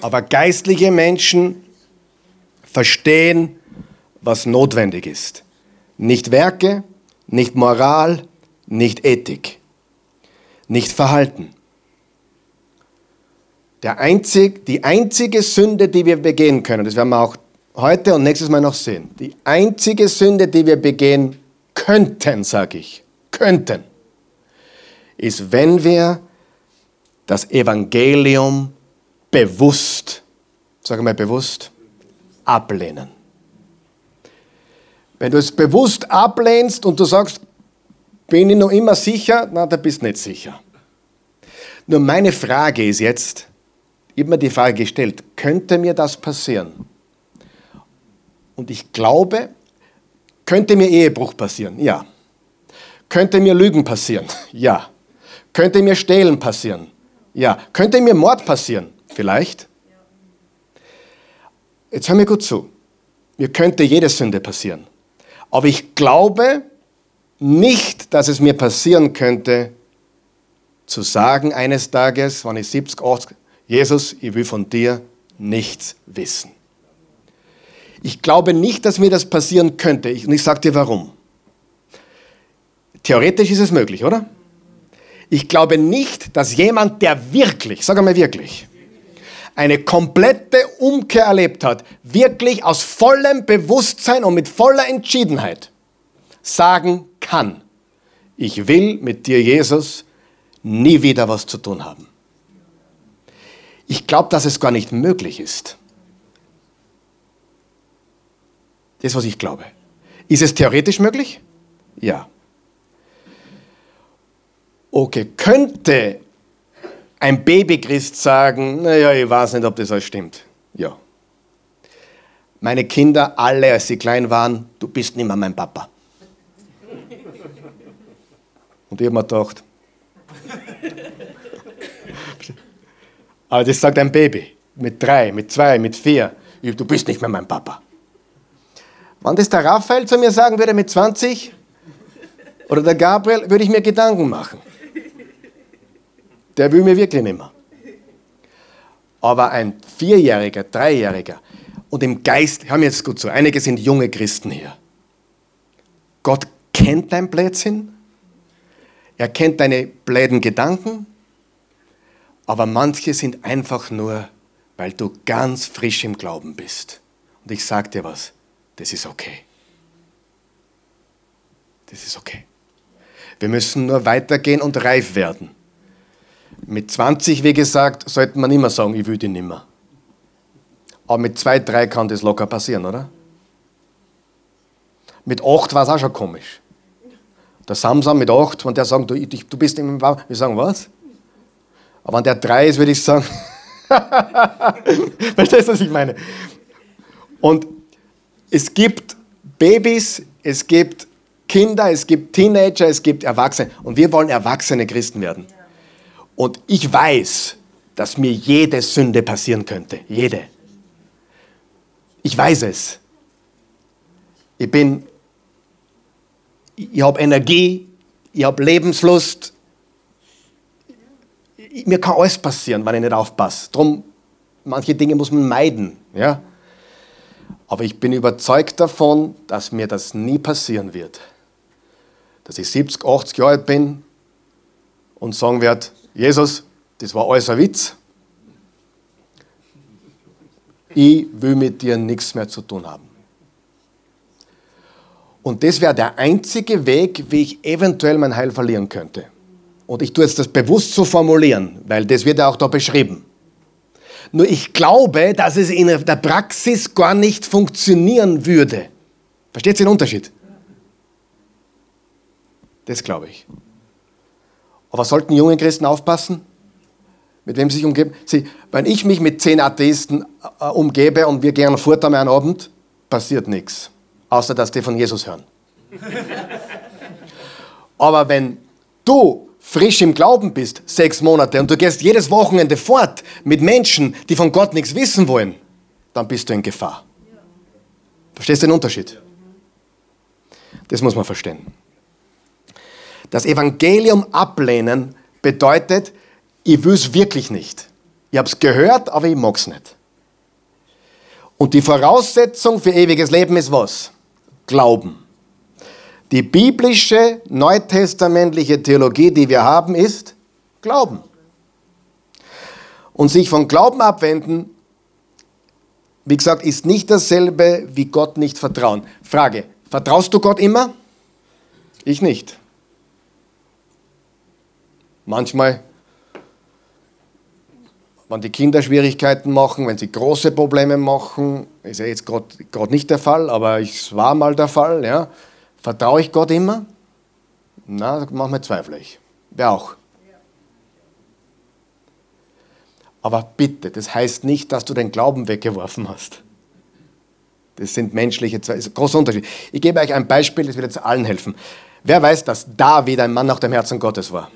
Aber geistliche Menschen verstehen, was notwendig ist. Nicht Werke, nicht Moral, nicht Ethik, nicht Verhalten. Der einzig, die einzige Sünde, die wir begehen können, das werden wir auch heute und nächstes Mal noch sehen, die einzige Sünde, die wir begehen könnten, sage ich, könnten, ist, wenn wir das Evangelium bewusst, sage mal bewusst, ablehnen. Wenn du es bewusst ablehnst und du sagst, bin ich noch immer sicher, na, da bist du nicht sicher. Nur meine Frage ist jetzt, ich habe mir die Frage gestellt, könnte mir das passieren? Und ich glaube, könnte mir Ehebruch passieren? Ja. Könnte mir Lügen passieren? (laughs) Ja. Könnte mir Stehlen passieren? Ja. Könnte mir Mord passieren? Vielleicht. Jetzt hör mir gut zu. Mir könnte jede Sünde passieren. Aber ich glaube nicht, dass es mir passieren könnte, zu sagen eines Tages, wenn ich 70, 80, Jesus, ich will von dir nichts wissen. Ich glaube nicht, dass mir das passieren könnte. und ich sage dir warum. Theoretisch ist es möglich, oder? Ich glaube nicht, dass jemand, der wirklich, sag einmal wirklich, eine komplette Umkehr erlebt hat, wirklich aus vollem Bewusstsein und mit voller Entschiedenheit sagen kann, ich will mit dir, Jesus, nie wieder was zu tun haben. Ich glaube, dass es gar nicht möglich ist. Das was ich glaube. Ist es theoretisch möglich? Ja. Okay, könnte ein Babychrist sagen, naja, ich weiß nicht, ob das alles stimmt. Ja. Meine Kinder, alle, als sie klein waren, du bist nicht mehr mein Papa. Und ich habe mir gedacht, aber das sagt ein Baby mit drei, mit zwei, mit vier. Du bist nicht mehr mein Papa. Wenn das der Raphael zu mir sagen würde mit 20 oder der Gabriel, würde ich mir Gedanken machen. Der will mir wirklich nicht mehr. Aber ein Vierjähriger, Dreijähriger und im Geist, hör mir jetzt gut zu, einige sind junge Christen hier. Gott kennt dein Blödsinn, er kennt deine bläden Gedanken, aber manche sind einfach nur, weil du ganz frisch im Glauben bist. Und ich sage dir was, das ist okay. Das ist okay. Wir müssen nur weitergehen und reif werden. Mit 20, wie gesagt, sollte man immer sagen, ich will die nimmer. Aber mit 2, 3 kann das locker passieren, oder? Mit 8 war es auch schon komisch. Der Samsam mit 8, wenn der sagt, du, du bist im Bau, wir sagen, was? Aber wenn der drei ist, würde ich sagen, (laughs) verstehst du, was ich meine? Und es gibt Babys, es gibt Kinder, es gibt Teenager, es gibt Erwachsene. Und wir wollen erwachsene Christen werden. Und ich weiß, dass mir jede Sünde passieren könnte. Jede. Ich weiß es. Ich bin, ich habe Energie, ich habe Lebenslust. Mir kann alles passieren, wenn ich nicht aufpasse. Drum, manche Dinge muss man meiden. Ja? Aber ich bin überzeugt davon, dass mir das nie passieren wird. Dass ich 70, 80 Jahre alt bin und sagen werde, Jesus, das war alles ein Witz. Ich will mit dir nichts mehr zu tun haben. Und das wäre der einzige Weg, wie ich eventuell mein Heil verlieren könnte. Und ich tue jetzt das bewusst so formulieren, weil das wird ja auch da beschrieben. Nur ich glaube, dass es in der Praxis gar nicht funktionieren würde. Versteht ihr den Unterschied? Das glaube ich. Aber sollten junge Christen aufpassen? Mit wem sie sich umgeben? Sie, wenn ich mich mit zehn Atheisten äh, umgebe und wir gehen fort am Abend, passiert nichts. Außer, dass die von Jesus hören. (laughs) Aber wenn du frisch im Glauben bist, sechs Monate, und du gehst jedes Wochenende fort mit Menschen, die von Gott nichts wissen wollen, dann bist du in Gefahr. Verstehst du den Unterschied? Das muss man verstehen. Das Evangelium ablehnen bedeutet, ich will es wirklich nicht. Ich habe es gehört, aber ich mag es nicht. Und die Voraussetzung für ewiges Leben ist was? Glauben. Die biblische, neutestamentliche Theologie, die wir haben, ist Glauben. Und sich von Glauben abwenden, wie gesagt, ist nicht dasselbe wie Gott nicht vertrauen. Frage, vertraust du Gott immer? Ich nicht. Manchmal wenn die Kinder Schwierigkeiten machen, wenn sie große Probleme machen, ist ja jetzt gerade nicht der Fall, aber es war mal der Fall, ja. Vertraue ich Gott immer? Na, manchmal zweifle ich. Wer auch. Aber bitte, das heißt nicht, dass du den Glauben weggeworfen hast. Das sind menschliche zwei, ist ein großer Unterschied. Ich gebe euch ein Beispiel, das wird jetzt allen helfen. Wer weiß, dass David ein Mann nach dem Herzen Gottes war?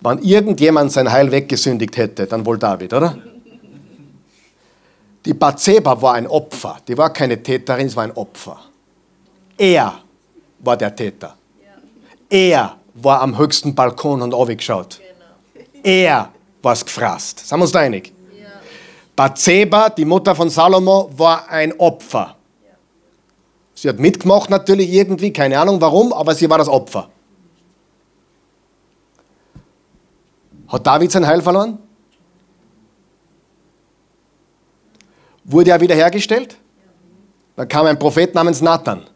Wenn irgendjemand sein Heil weggesündigt hätte, dann wohl David, oder? Die Bathseba war ein Opfer. Die war keine Täterin, es war ein Opfer. Er war der Täter. Er war am höchsten Balkon und aufgeschaut. Er war es gefrasst. Sind wir uns da einig? Bathseba, die Mutter von Salomo, war ein Opfer. Sie hat mitgemacht natürlich irgendwie, keine Ahnung warum, aber sie war das Opfer. Hat David sein Heil verloren? Wurde er wiederhergestellt? Dann kam ein Prophet namens Nathan.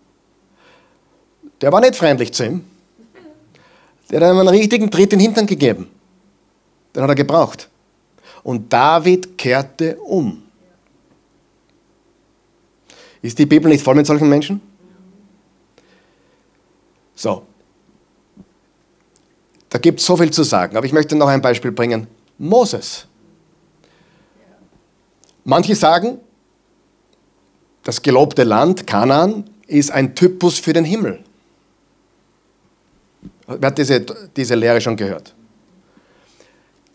Der war nicht freundlich zu ihm. Der hat ihm einen richtigen Tritt in den Hintern gegeben. Den hat er gebraucht. Und David kehrte um. Ist die Bibel nicht voll mit solchen Menschen? So, da gibt es so viel zu sagen, aber ich möchte noch ein Beispiel bringen. Moses. Manche sagen, das gelobte Land, Kanaan, ist ein Typus für den Himmel. Wer hat diese, diese Lehre schon gehört?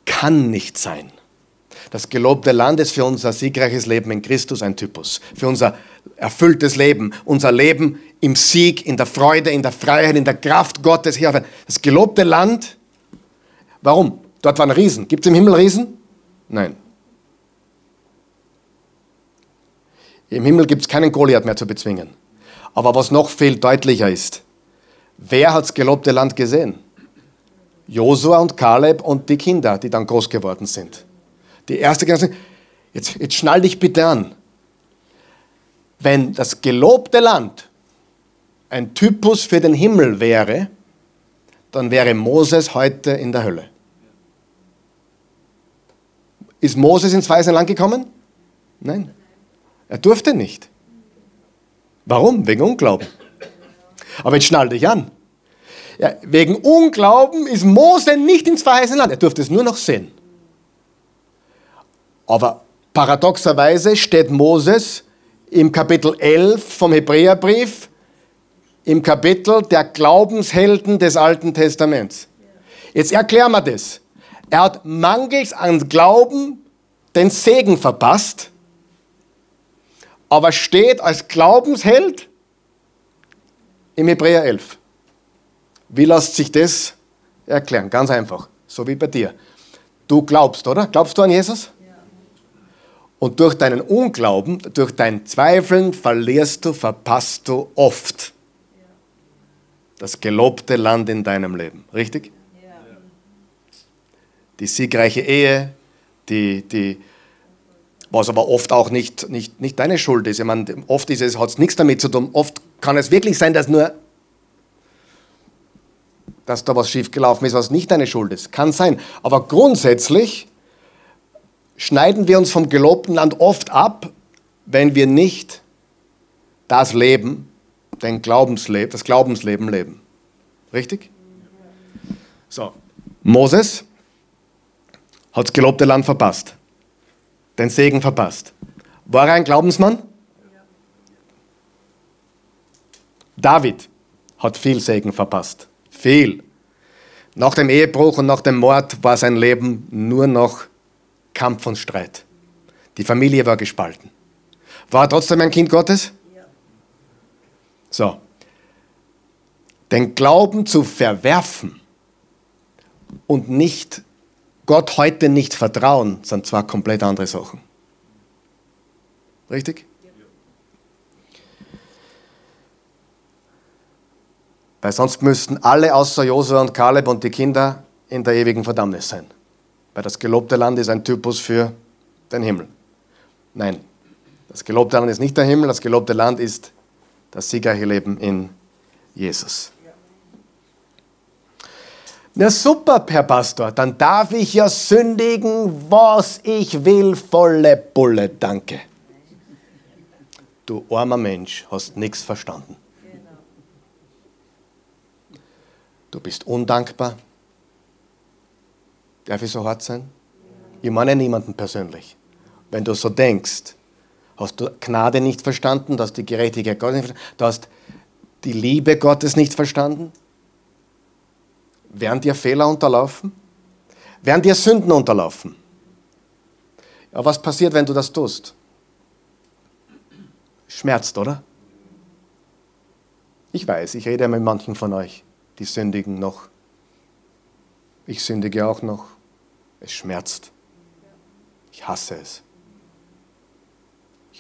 Kann nicht sein. Das gelobte Land ist für unser siegreiches Leben in Christus ein Typus. Für unser erfülltes Leben. Unser Leben im Sieg, in der Freude, in der Freiheit, in der Kraft Gottes hier. Das gelobte Land. Warum? Dort waren Riesen. Gibt es im Himmel Riesen? Nein. Im Himmel gibt es keinen Goliath mehr zu bezwingen. Aber was noch viel deutlicher ist, wer hat das gelobte Land gesehen? Josua und Kaleb und die Kinder, die dann groß geworden sind. Die erste Generation. Jetzt, jetzt schnall dich bitte an. Wenn das gelobte Land ein Typus für den Himmel wäre, dann wäre Moses heute in der Hölle. Ist Moses ins Weiße Land gekommen? Nein. Er durfte nicht. Warum? Wegen Unglauben. Aber jetzt schnall dich an. Ja, wegen Unglauben ist Mose nicht ins verheißene Land. Er durfte es nur noch sehen. Aber paradoxerweise steht Moses im Kapitel 11 vom Hebräerbrief, im Kapitel der Glaubenshelden des Alten Testaments. Jetzt erklären wir das. Er hat mangels an Glauben den Segen verpasst, aber steht als Glaubensheld im Hebräer 11. Wie lässt sich das erklären? Ganz einfach, so wie bei dir. Du glaubst, oder? Glaubst du an Jesus? Und durch deinen Unglauben, durch dein Zweifeln verlierst du, verpasst du oft das gelobte Land in deinem Leben. Richtig? Die siegreiche Ehe, die, die, was aber oft auch nicht, nicht, nicht deine Schuld ist. Ich meine, oft es, hat es nichts damit zu tun. Oft kann es wirklich sein, dass nur dass da was schiefgelaufen ist, was nicht deine Schuld ist. Kann sein. Aber grundsätzlich schneiden wir uns vom gelobten Land oft ab, wenn wir nicht das Leben, den Glaubensleben, das Glaubensleben leben. Richtig? So. Moses hat das gelobte Land verpasst. Den Segen verpasst. War er ein Glaubensmann? David hat viel Segen verpasst. Viel. Nach dem Ehebruch und nach dem Mord war sein Leben nur noch Kampf und Streit. Die Familie war gespalten. War er trotzdem ein Kind Gottes? Ja. So. Den Glauben zu verwerfen und nicht Gott heute nicht vertrauen, sind zwar komplett andere Sachen. Richtig? Weil sonst müssten alle außer Josua und Kaleb und die Kinder in der ewigen Verdammnis sein. Weil das gelobte Land ist ein Typus für den Himmel. Nein, das gelobte Land ist nicht der Himmel, das gelobte Land ist das siegreiche Leben in Jesus. Na super, Herr Pastor, dann darf ich ja sündigen, was ich will, volle Bulle, danke. Du armer Mensch, hast nichts verstanden. Du bist undankbar, Darf ich so hart sein? Ich meine niemanden persönlich. Wenn du so denkst, hast du Gnade nicht verstanden, du hast die Gerechtigkeit Gottes nicht verstanden, du hast die Liebe Gottes nicht verstanden? Werden dir Fehler unterlaufen? Werden dir Sünden unterlaufen? Ja, was passiert, wenn du das tust? Schmerzt, oder? Ich weiß, ich rede mit manchen von euch, die sündigen noch. Ich sündige auch noch. Es schmerzt. Ich hasse es.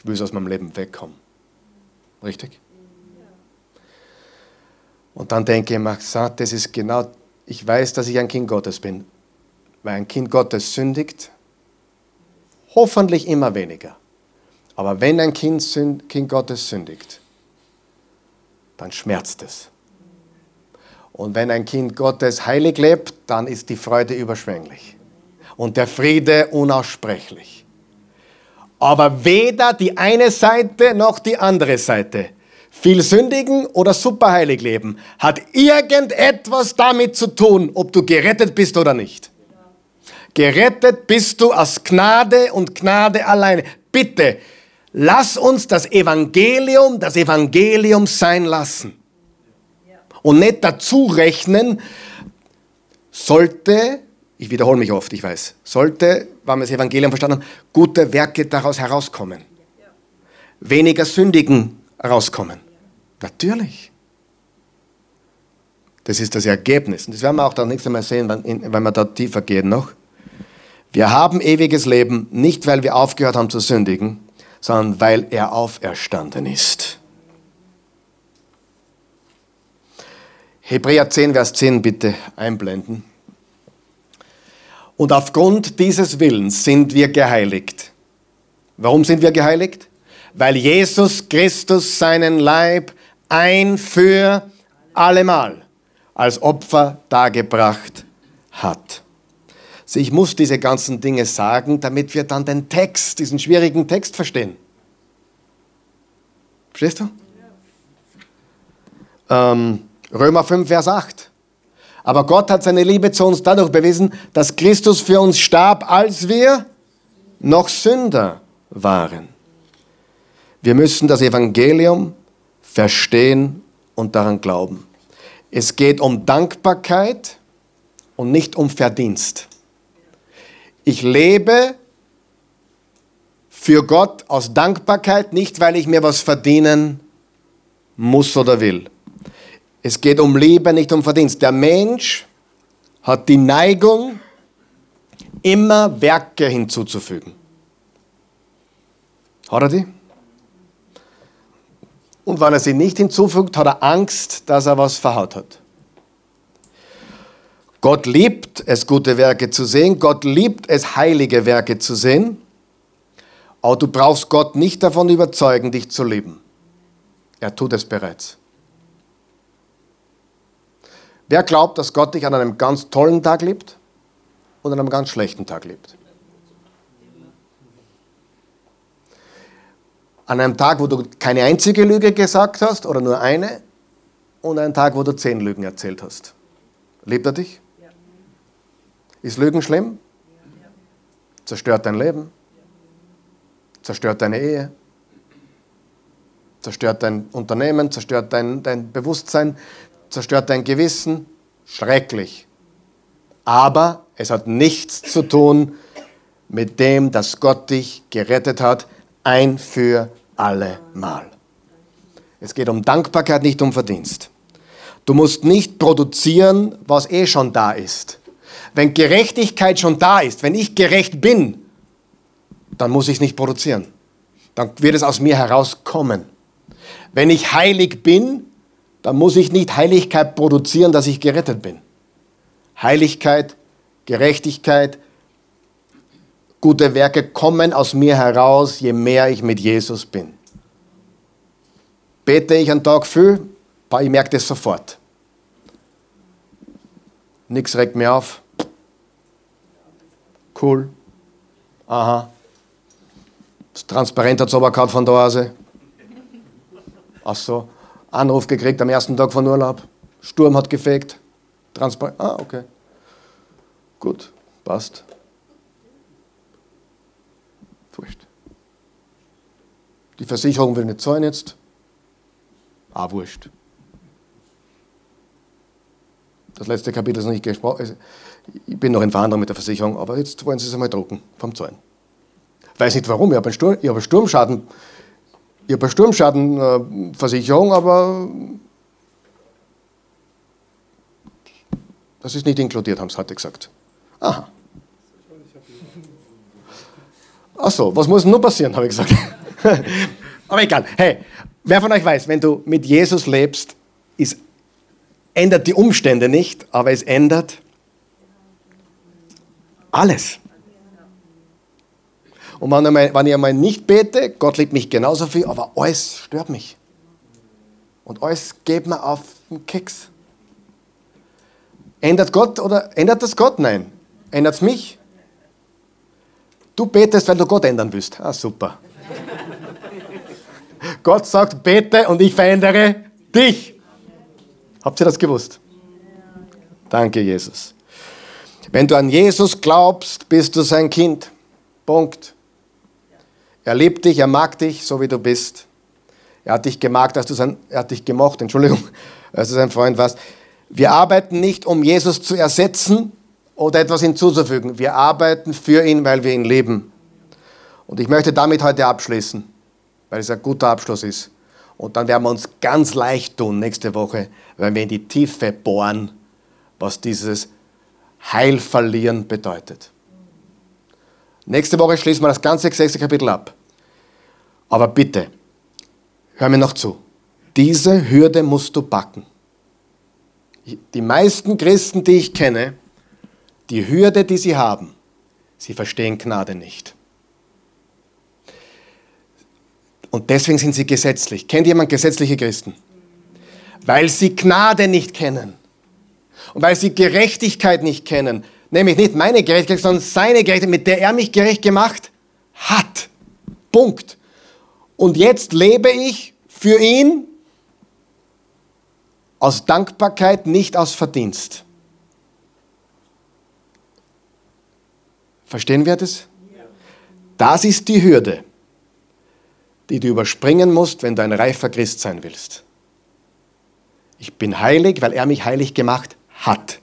Ich will aus meinem Leben wegkommen. Richtig? Und dann denke ich mir, das ist genau, ich weiß, dass ich ein Kind Gottes bin. Weil ein Kind Gottes sündigt, hoffentlich immer weniger. Aber wenn ein Kind, kind Gottes sündigt, dann schmerzt es. Und wenn ein Kind Gottes heilig lebt, dann ist die Freude überschwänglich und der Friede unaussprechlich. Aber weder die eine Seite noch die andere Seite, viel sündigen oder superheilig leben, hat irgendetwas damit zu tun, ob du gerettet bist oder nicht. Gerettet bist du aus Gnade und Gnade alleine. Bitte, lass uns das Evangelium das Evangelium sein lassen. Und nicht dazu rechnen, sollte ich wiederhole mich oft, ich weiß, sollte, wenn wir das Evangelium verstanden haben, gute Werke daraus herauskommen. Weniger Sündigen herauskommen. Natürlich. Das ist das Ergebnis. Und das werden wir auch das nächste Mal sehen, wenn, wir da tiefer gehen noch. Wir haben ewiges Leben nicht, weil wir aufgehört haben zu sündigen, sondern weil er auferstanden ist. Hebräer 10, Vers 10 bitte einblenden. Und aufgrund dieses Willens sind wir geheiligt. Warum sind wir geheiligt? Weil Jesus Christus seinen Leib ein für allemal als Opfer dargebracht hat. Also ich muss diese ganzen Dinge sagen, damit wir dann den Text, diesen schwierigen Text verstehen. Verstehst du? Ähm, Römer 5, Vers 8. Aber Gott hat seine Liebe zu uns dadurch bewiesen, dass Christus für uns starb, als wir noch Sünder waren. Wir müssen das Evangelium verstehen und daran glauben. Es geht um Dankbarkeit und nicht um Verdienst. Ich lebe für Gott aus Dankbarkeit, nicht weil ich mir was verdienen muss oder will. Es geht um Liebe, nicht um Verdienst. Der Mensch hat die Neigung, immer Werke hinzuzufügen. Hat er die? Und wenn er sie nicht hinzufügt, hat er Angst, dass er was verhaut hat. Gott liebt es, gute Werke zu sehen. Gott liebt es, heilige Werke zu sehen. Aber du brauchst Gott nicht davon überzeugen, dich zu lieben. Er tut es bereits. Wer glaubt, dass Gott dich an einem ganz tollen Tag liebt und an einem ganz schlechten Tag liebt? An einem Tag, wo du keine einzige Lüge gesagt hast oder nur eine und einen Tag, wo du zehn Lügen erzählt hast. Liebt er dich? Ist Lügen schlimm? Zerstört dein Leben? Zerstört deine Ehe? Zerstört dein Unternehmen? Zerstört dein, dein Bewusstsein? Zerstört dein Gewissen? Schrecklich. Aber es hat nichts zu tun mit dem, dass Gott dich gerettet hat, ein für alle Mal. Es geht um Dankbarkeit, nicht um Verdienst. Du musst nicht produzieren, was eh schon da ist. Wenn Gerechtigkeit schon da ist, wenn ich gerecht bin, dann muss ich es nicht produzieren. Dann wird es aus mir herauskommen. Wenn ich heilig bin, dann muss ich nicht Heiligkeit produzieren, dass ich gerettet bin. Heiligkeit, Gerechtigkeit, Gute Werke kommen aus mir heraus, je mehr ich mit Jesus bin. Bete ich einen Tag viel, ich merke das sofort. Nichts regt mir auf. Cool. Aha. Das Transparent hat es aber gehabt von der Oase. Ach so. Anruf gekriegt am ersten Tag von Urlaub. Sturm hat gefegt. Transparent. Ah, okay. Gut, passt. Wurscht. Die Versicherung will nicht zahlen jetzt. Ah, wurscht. Das letzte Kapitel ist noch nicht gesprochen. Ich bin noch in Verhandlung mit der Versicherung, aber jetzt wollen sie es einmal drucken vom Zahlen. Weiß nicht warum, ich habe, Sturm, ich habe Sturmschaden, ich habe eine Sturmschadenversicherung, aber das ist nicht inkludiert, haben sie heute gesagt. Aha. Ach so, was muss denn nur passieren, habe ich gesagt. (laughs) Aber egal. Hey, wer von euch weiß, wenn du mit Jesus lebst, ist, ändert die Umstände nicht, aber es ändert alles. Und wenn, einmal, wenn ich einmal nicht bete, Gott liebt mich genauso viel, aber alles stört mich. Und alles geht mir auf den Keks. Ändert Gott oder ändert das Gott? Nein. Ändert es mich? Du betest, weil du Gott ändern willst. Ah, super. (laughs) Gott sagt, bete und ich verändere dich. Habt ihr das gewusst? Danke, Jesus. Wenn du an Jesus glaubst, bist du sein Kind. Punkt. Er liebt dich, er mag dich, so wie du bist. Er hat dich gemacht, dass du sein, er hat dich gemocht, Entschuldigung, (laughs) als du sein Freund warst. Wir arbeiten nicht, um Jesus zu ersetzen, oder etwas hinzuzufügen. Wir arbeiten für ihn, weil wir ihn lieben. Und ich möchte damit heute abschließen, weil es ein guter Abschluss ist. Und dann werden wir uns ganz leicht tun nächste Woche, wenn wir in die Tiefe bohren, was dieses Heil verlieren bedeutet. Nächste Woche schließen wir das ganze sechste Kapitel ab. Aber bitte, hör mir noch zu. Diese Hürde musst du backen. Die meisten Christen, die ich kenne, die Hürde, die sie haben, sie verstehen Gnade nicht. Und deswegen sind sie gesetzlich. Kennt jemand gesetzliche Christen? Weil sie Gnade nicht kennen. Und weil sie Gerechtigkeit nicht kennen. Nämlich nicht meine Gerechtigkeit, sondern seine Gerechtigkeit, mit der er mich gerecht gemacht hat. Punkt. Und jetzt lebe ich für ihn aus Dankbarkeit, nicht aus Verdienst. Verstehen wir das? Das ist die Hürde, die du überspringen musst, wenn du ein reifer Christ sein willst. Ich bin heilig, weil er mich heilig gemacht hat.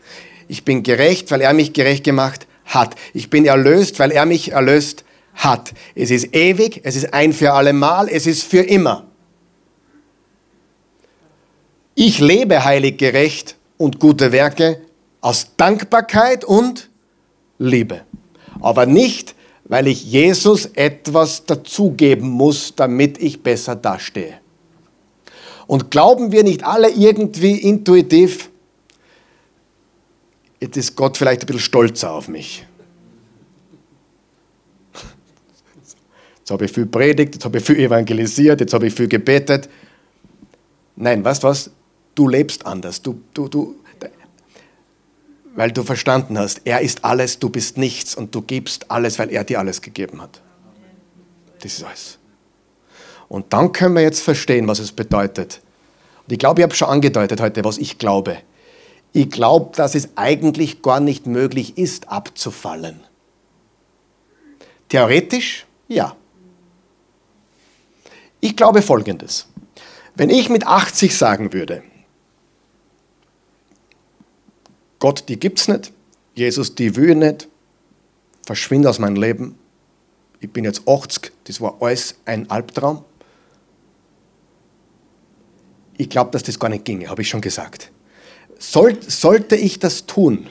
Ich bin gerecht, weil er mich gerecht gemacht hat. Ich bin erlöst, weil er mich erlöst hat. Es ist ewig, es ist ein für alle Mal, es ist für immer. Ich lebe heilig, gerecht und gute Werke aus Dankbarkeit und Liebe. Aber nicht, weil ich Jesus etwas dazugeben muss, damit ich besser dastehe. Und glauben wir nicht alle irgendwie intuitiv, jetzt ist Gott vielleicht ein bisschen stolzer auf mich. Jetzt habe ich viel predigt, jetzt habe ich viel evangelisiert, jetzt habe ich viel gebetet. Nein, weißt du was? Du lebst anders. Du, du, du, weil du verstanden hast, er ist alles, du bist nichts und du gibst alles, weil er dir alles gegeben hat. Das ist alles. Und dann können wir jetzt verstehen, was es bedeutet. Und ich glaube, ich habe schon angedeutet heute, was ich glaube. Ich glaube, dass es eigentlich gar nicht möglich ist, abzufallen. Theoretisch, ja. Ich glaube Folgendes. Wenn ich mit 80 sagen würde, Gott, die gibt's nicht. Jesus, die will ich nicht. Verschwinde aus meinem Leben. Ich bin jetzt 80. Das war alles ein Albtraum. Ich glaube, dass das gar nicht ginge, habe ich schon gesagt. Soll, sollte ich das tun,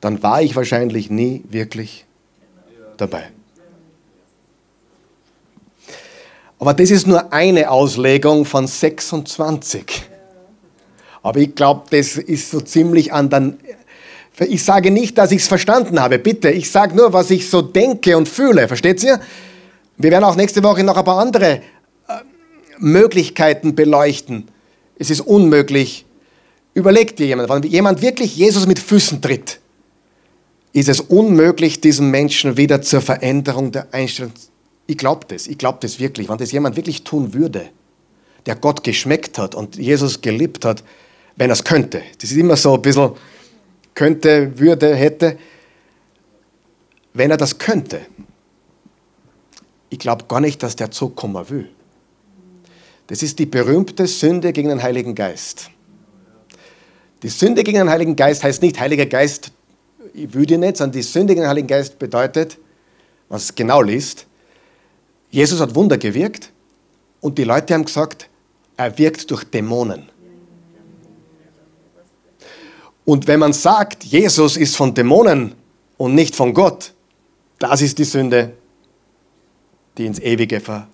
dann war ich wahrscheinlich nie wirklich dabei. Aber das ist nur eine Auslegung von 26. Aber ich glaube, das ist so ziemlich an den. Ich sage nicht, dass ich es verstanden habe, bitte. Ich sage nur, was ich so denke und fühle. Versteht ihr? Wir werden auch nächste Woche noch ein paar andere äh, Möglichkeiten beleuchten. Es ist unmöglich. Überlegt dir jemand, wenn jemand wirklich Jesus mit Füßen tritt, ist es unmöglich, diesen Menschen wieder zur Veränderung der Einstellung. Ich glaube das, ich glaube das wirklich. Wenn das jemand wirklich tun würde, der Gott geschmeckt hat und Jesus geliebt hat, wenn er es könnte. Das ist immer so ein bisschen könnte, würde, hätte. Wenn er das könnte, ich glaube gar nicht, dass der zurückkommen will. Das ist die berühmte Sünde gegen den Heiligen Geist. Die Sünde gegen den Heiligen Geist heißt nicht, Heiliger Geist, ich will nicht, sondern die Sünde gegen den Heiligen Geist bedeutet, was genau liest, Jesus hat Wunder gewirkt und die Leute haben gesagt, er wirkt durch Dämonen. Und wenn man sagt, Jesus ist von Dämonen und nicht von Gott, das ist die Sünde, die ins ewige Ver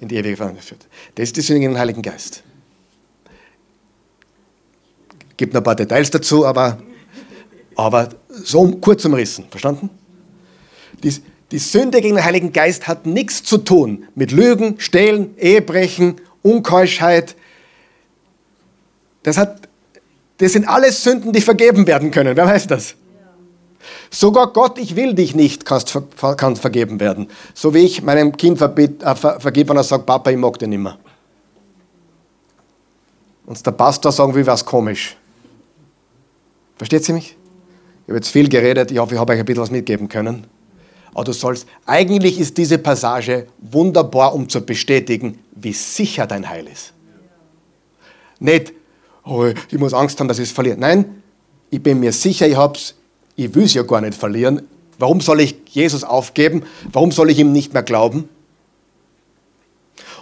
in die ewige Verdammnis führt. Das ist die Sünde gegen den Heiligen Geist. Gibt noch ein paar Details dazu, aber, aber so kurz umrissen. Verstanden? Die, die Sünde gegen den Heiligen Geist hat nichts zu tun mit Lügen, Stehlen, Ehebrechen, Unkeuschheit. Das hat das sind alles Sünden, die vergeben werden können. Wer weiß das? Sogar Gott, ich will dich nicht, kannst, kann vergeben werden. So wie ich meinem Kind verbiet, äh, ver, vergebe, wenn er sagt, Papa, ich mag den nicht mehr. Und der Pastor sagen will, was komisch. Versteht sie mich? Ich habe jetzt viel geredet, ich hoffe, ich habe euch ein bisschen was mitgeben können. Aber du sollst, eigentlich ist diese Passage wunderbar, um zu bestätigen, wie sicher dein Heil ist. Nicht, oh, ich muss Angst haben, dass ich es verliere. Nein, ich bin mir sicher, ich hab's, ich will es ja gar nicht verlieren. Warum soll ich Jesus aufgeben? Warum soll ich ihm nicht mehr glauben?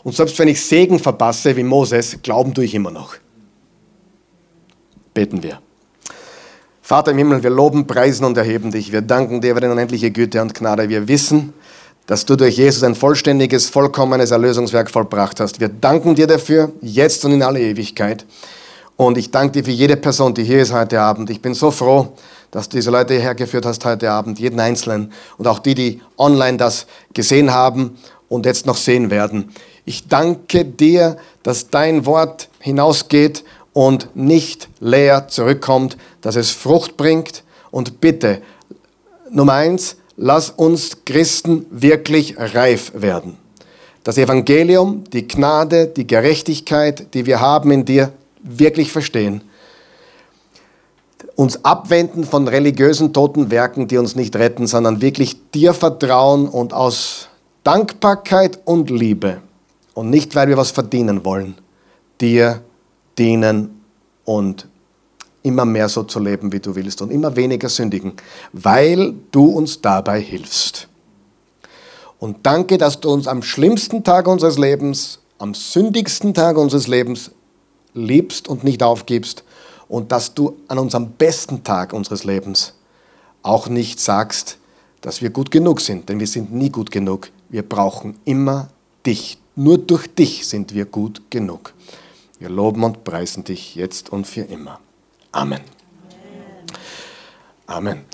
Und selbst wenn ich Segen verpasse wie Moses, glauben tue ich immer noch. Beten wir. Vater im Himmel, wir loben, preisen und erheben dich. Wir danken dir für deine unendliche Güte und Gnade. Wir wissen, dass du durch Jesus ein vollständiges, vollkommenes Erlösungswerk vollbracht hast. Wir danken dir dafür, jetzt und in alle Ewigkeit. Und ich danke dir für jede Person, die hier ist heute Abend. Ich bin so froh, dass du diese Leute hergeführt hast heute Abend, jeden Einzelnen. Und auch die, die online das gesehen haben und jetzt noch sehen werden. Ich danke dir, dass dein Wort hinausgeht und nicht leer zurückkommt, dass es Frucht bringt. Und bitte, Nummer eins, lass uns Christen wirklich reif werden. Das Evangelium, die Gnade, die Gerechtigkeit, die wir haben in dir, wirklich verstehen. Uns abwenden von religiösen toten Werken, die uns nicht retten, sondern wirklich dir vertrauen und aus Dankbarkeit und Liebe und nicht, weil wir was verdienen wollen, dir dienen und immer mehr so zu leben, wie du willst und immer weniger sündigen, weil du uns dabei hilfst. Und danke, dass du uns am schlimmsten Tag unseres Lebens, am sündigsten Tag unseres Lebens liebst und nicht aufgibst und dass du an unserem besten Tag unseres Lebens auch nicht sagst, dass wir gut genug sind, denn wir sind nie gut genug. Wir brauchen immer dich. Nur durch dich sind wir gut genug. Wir loben und preisen dich jetzt und für immer. Amen. Amen.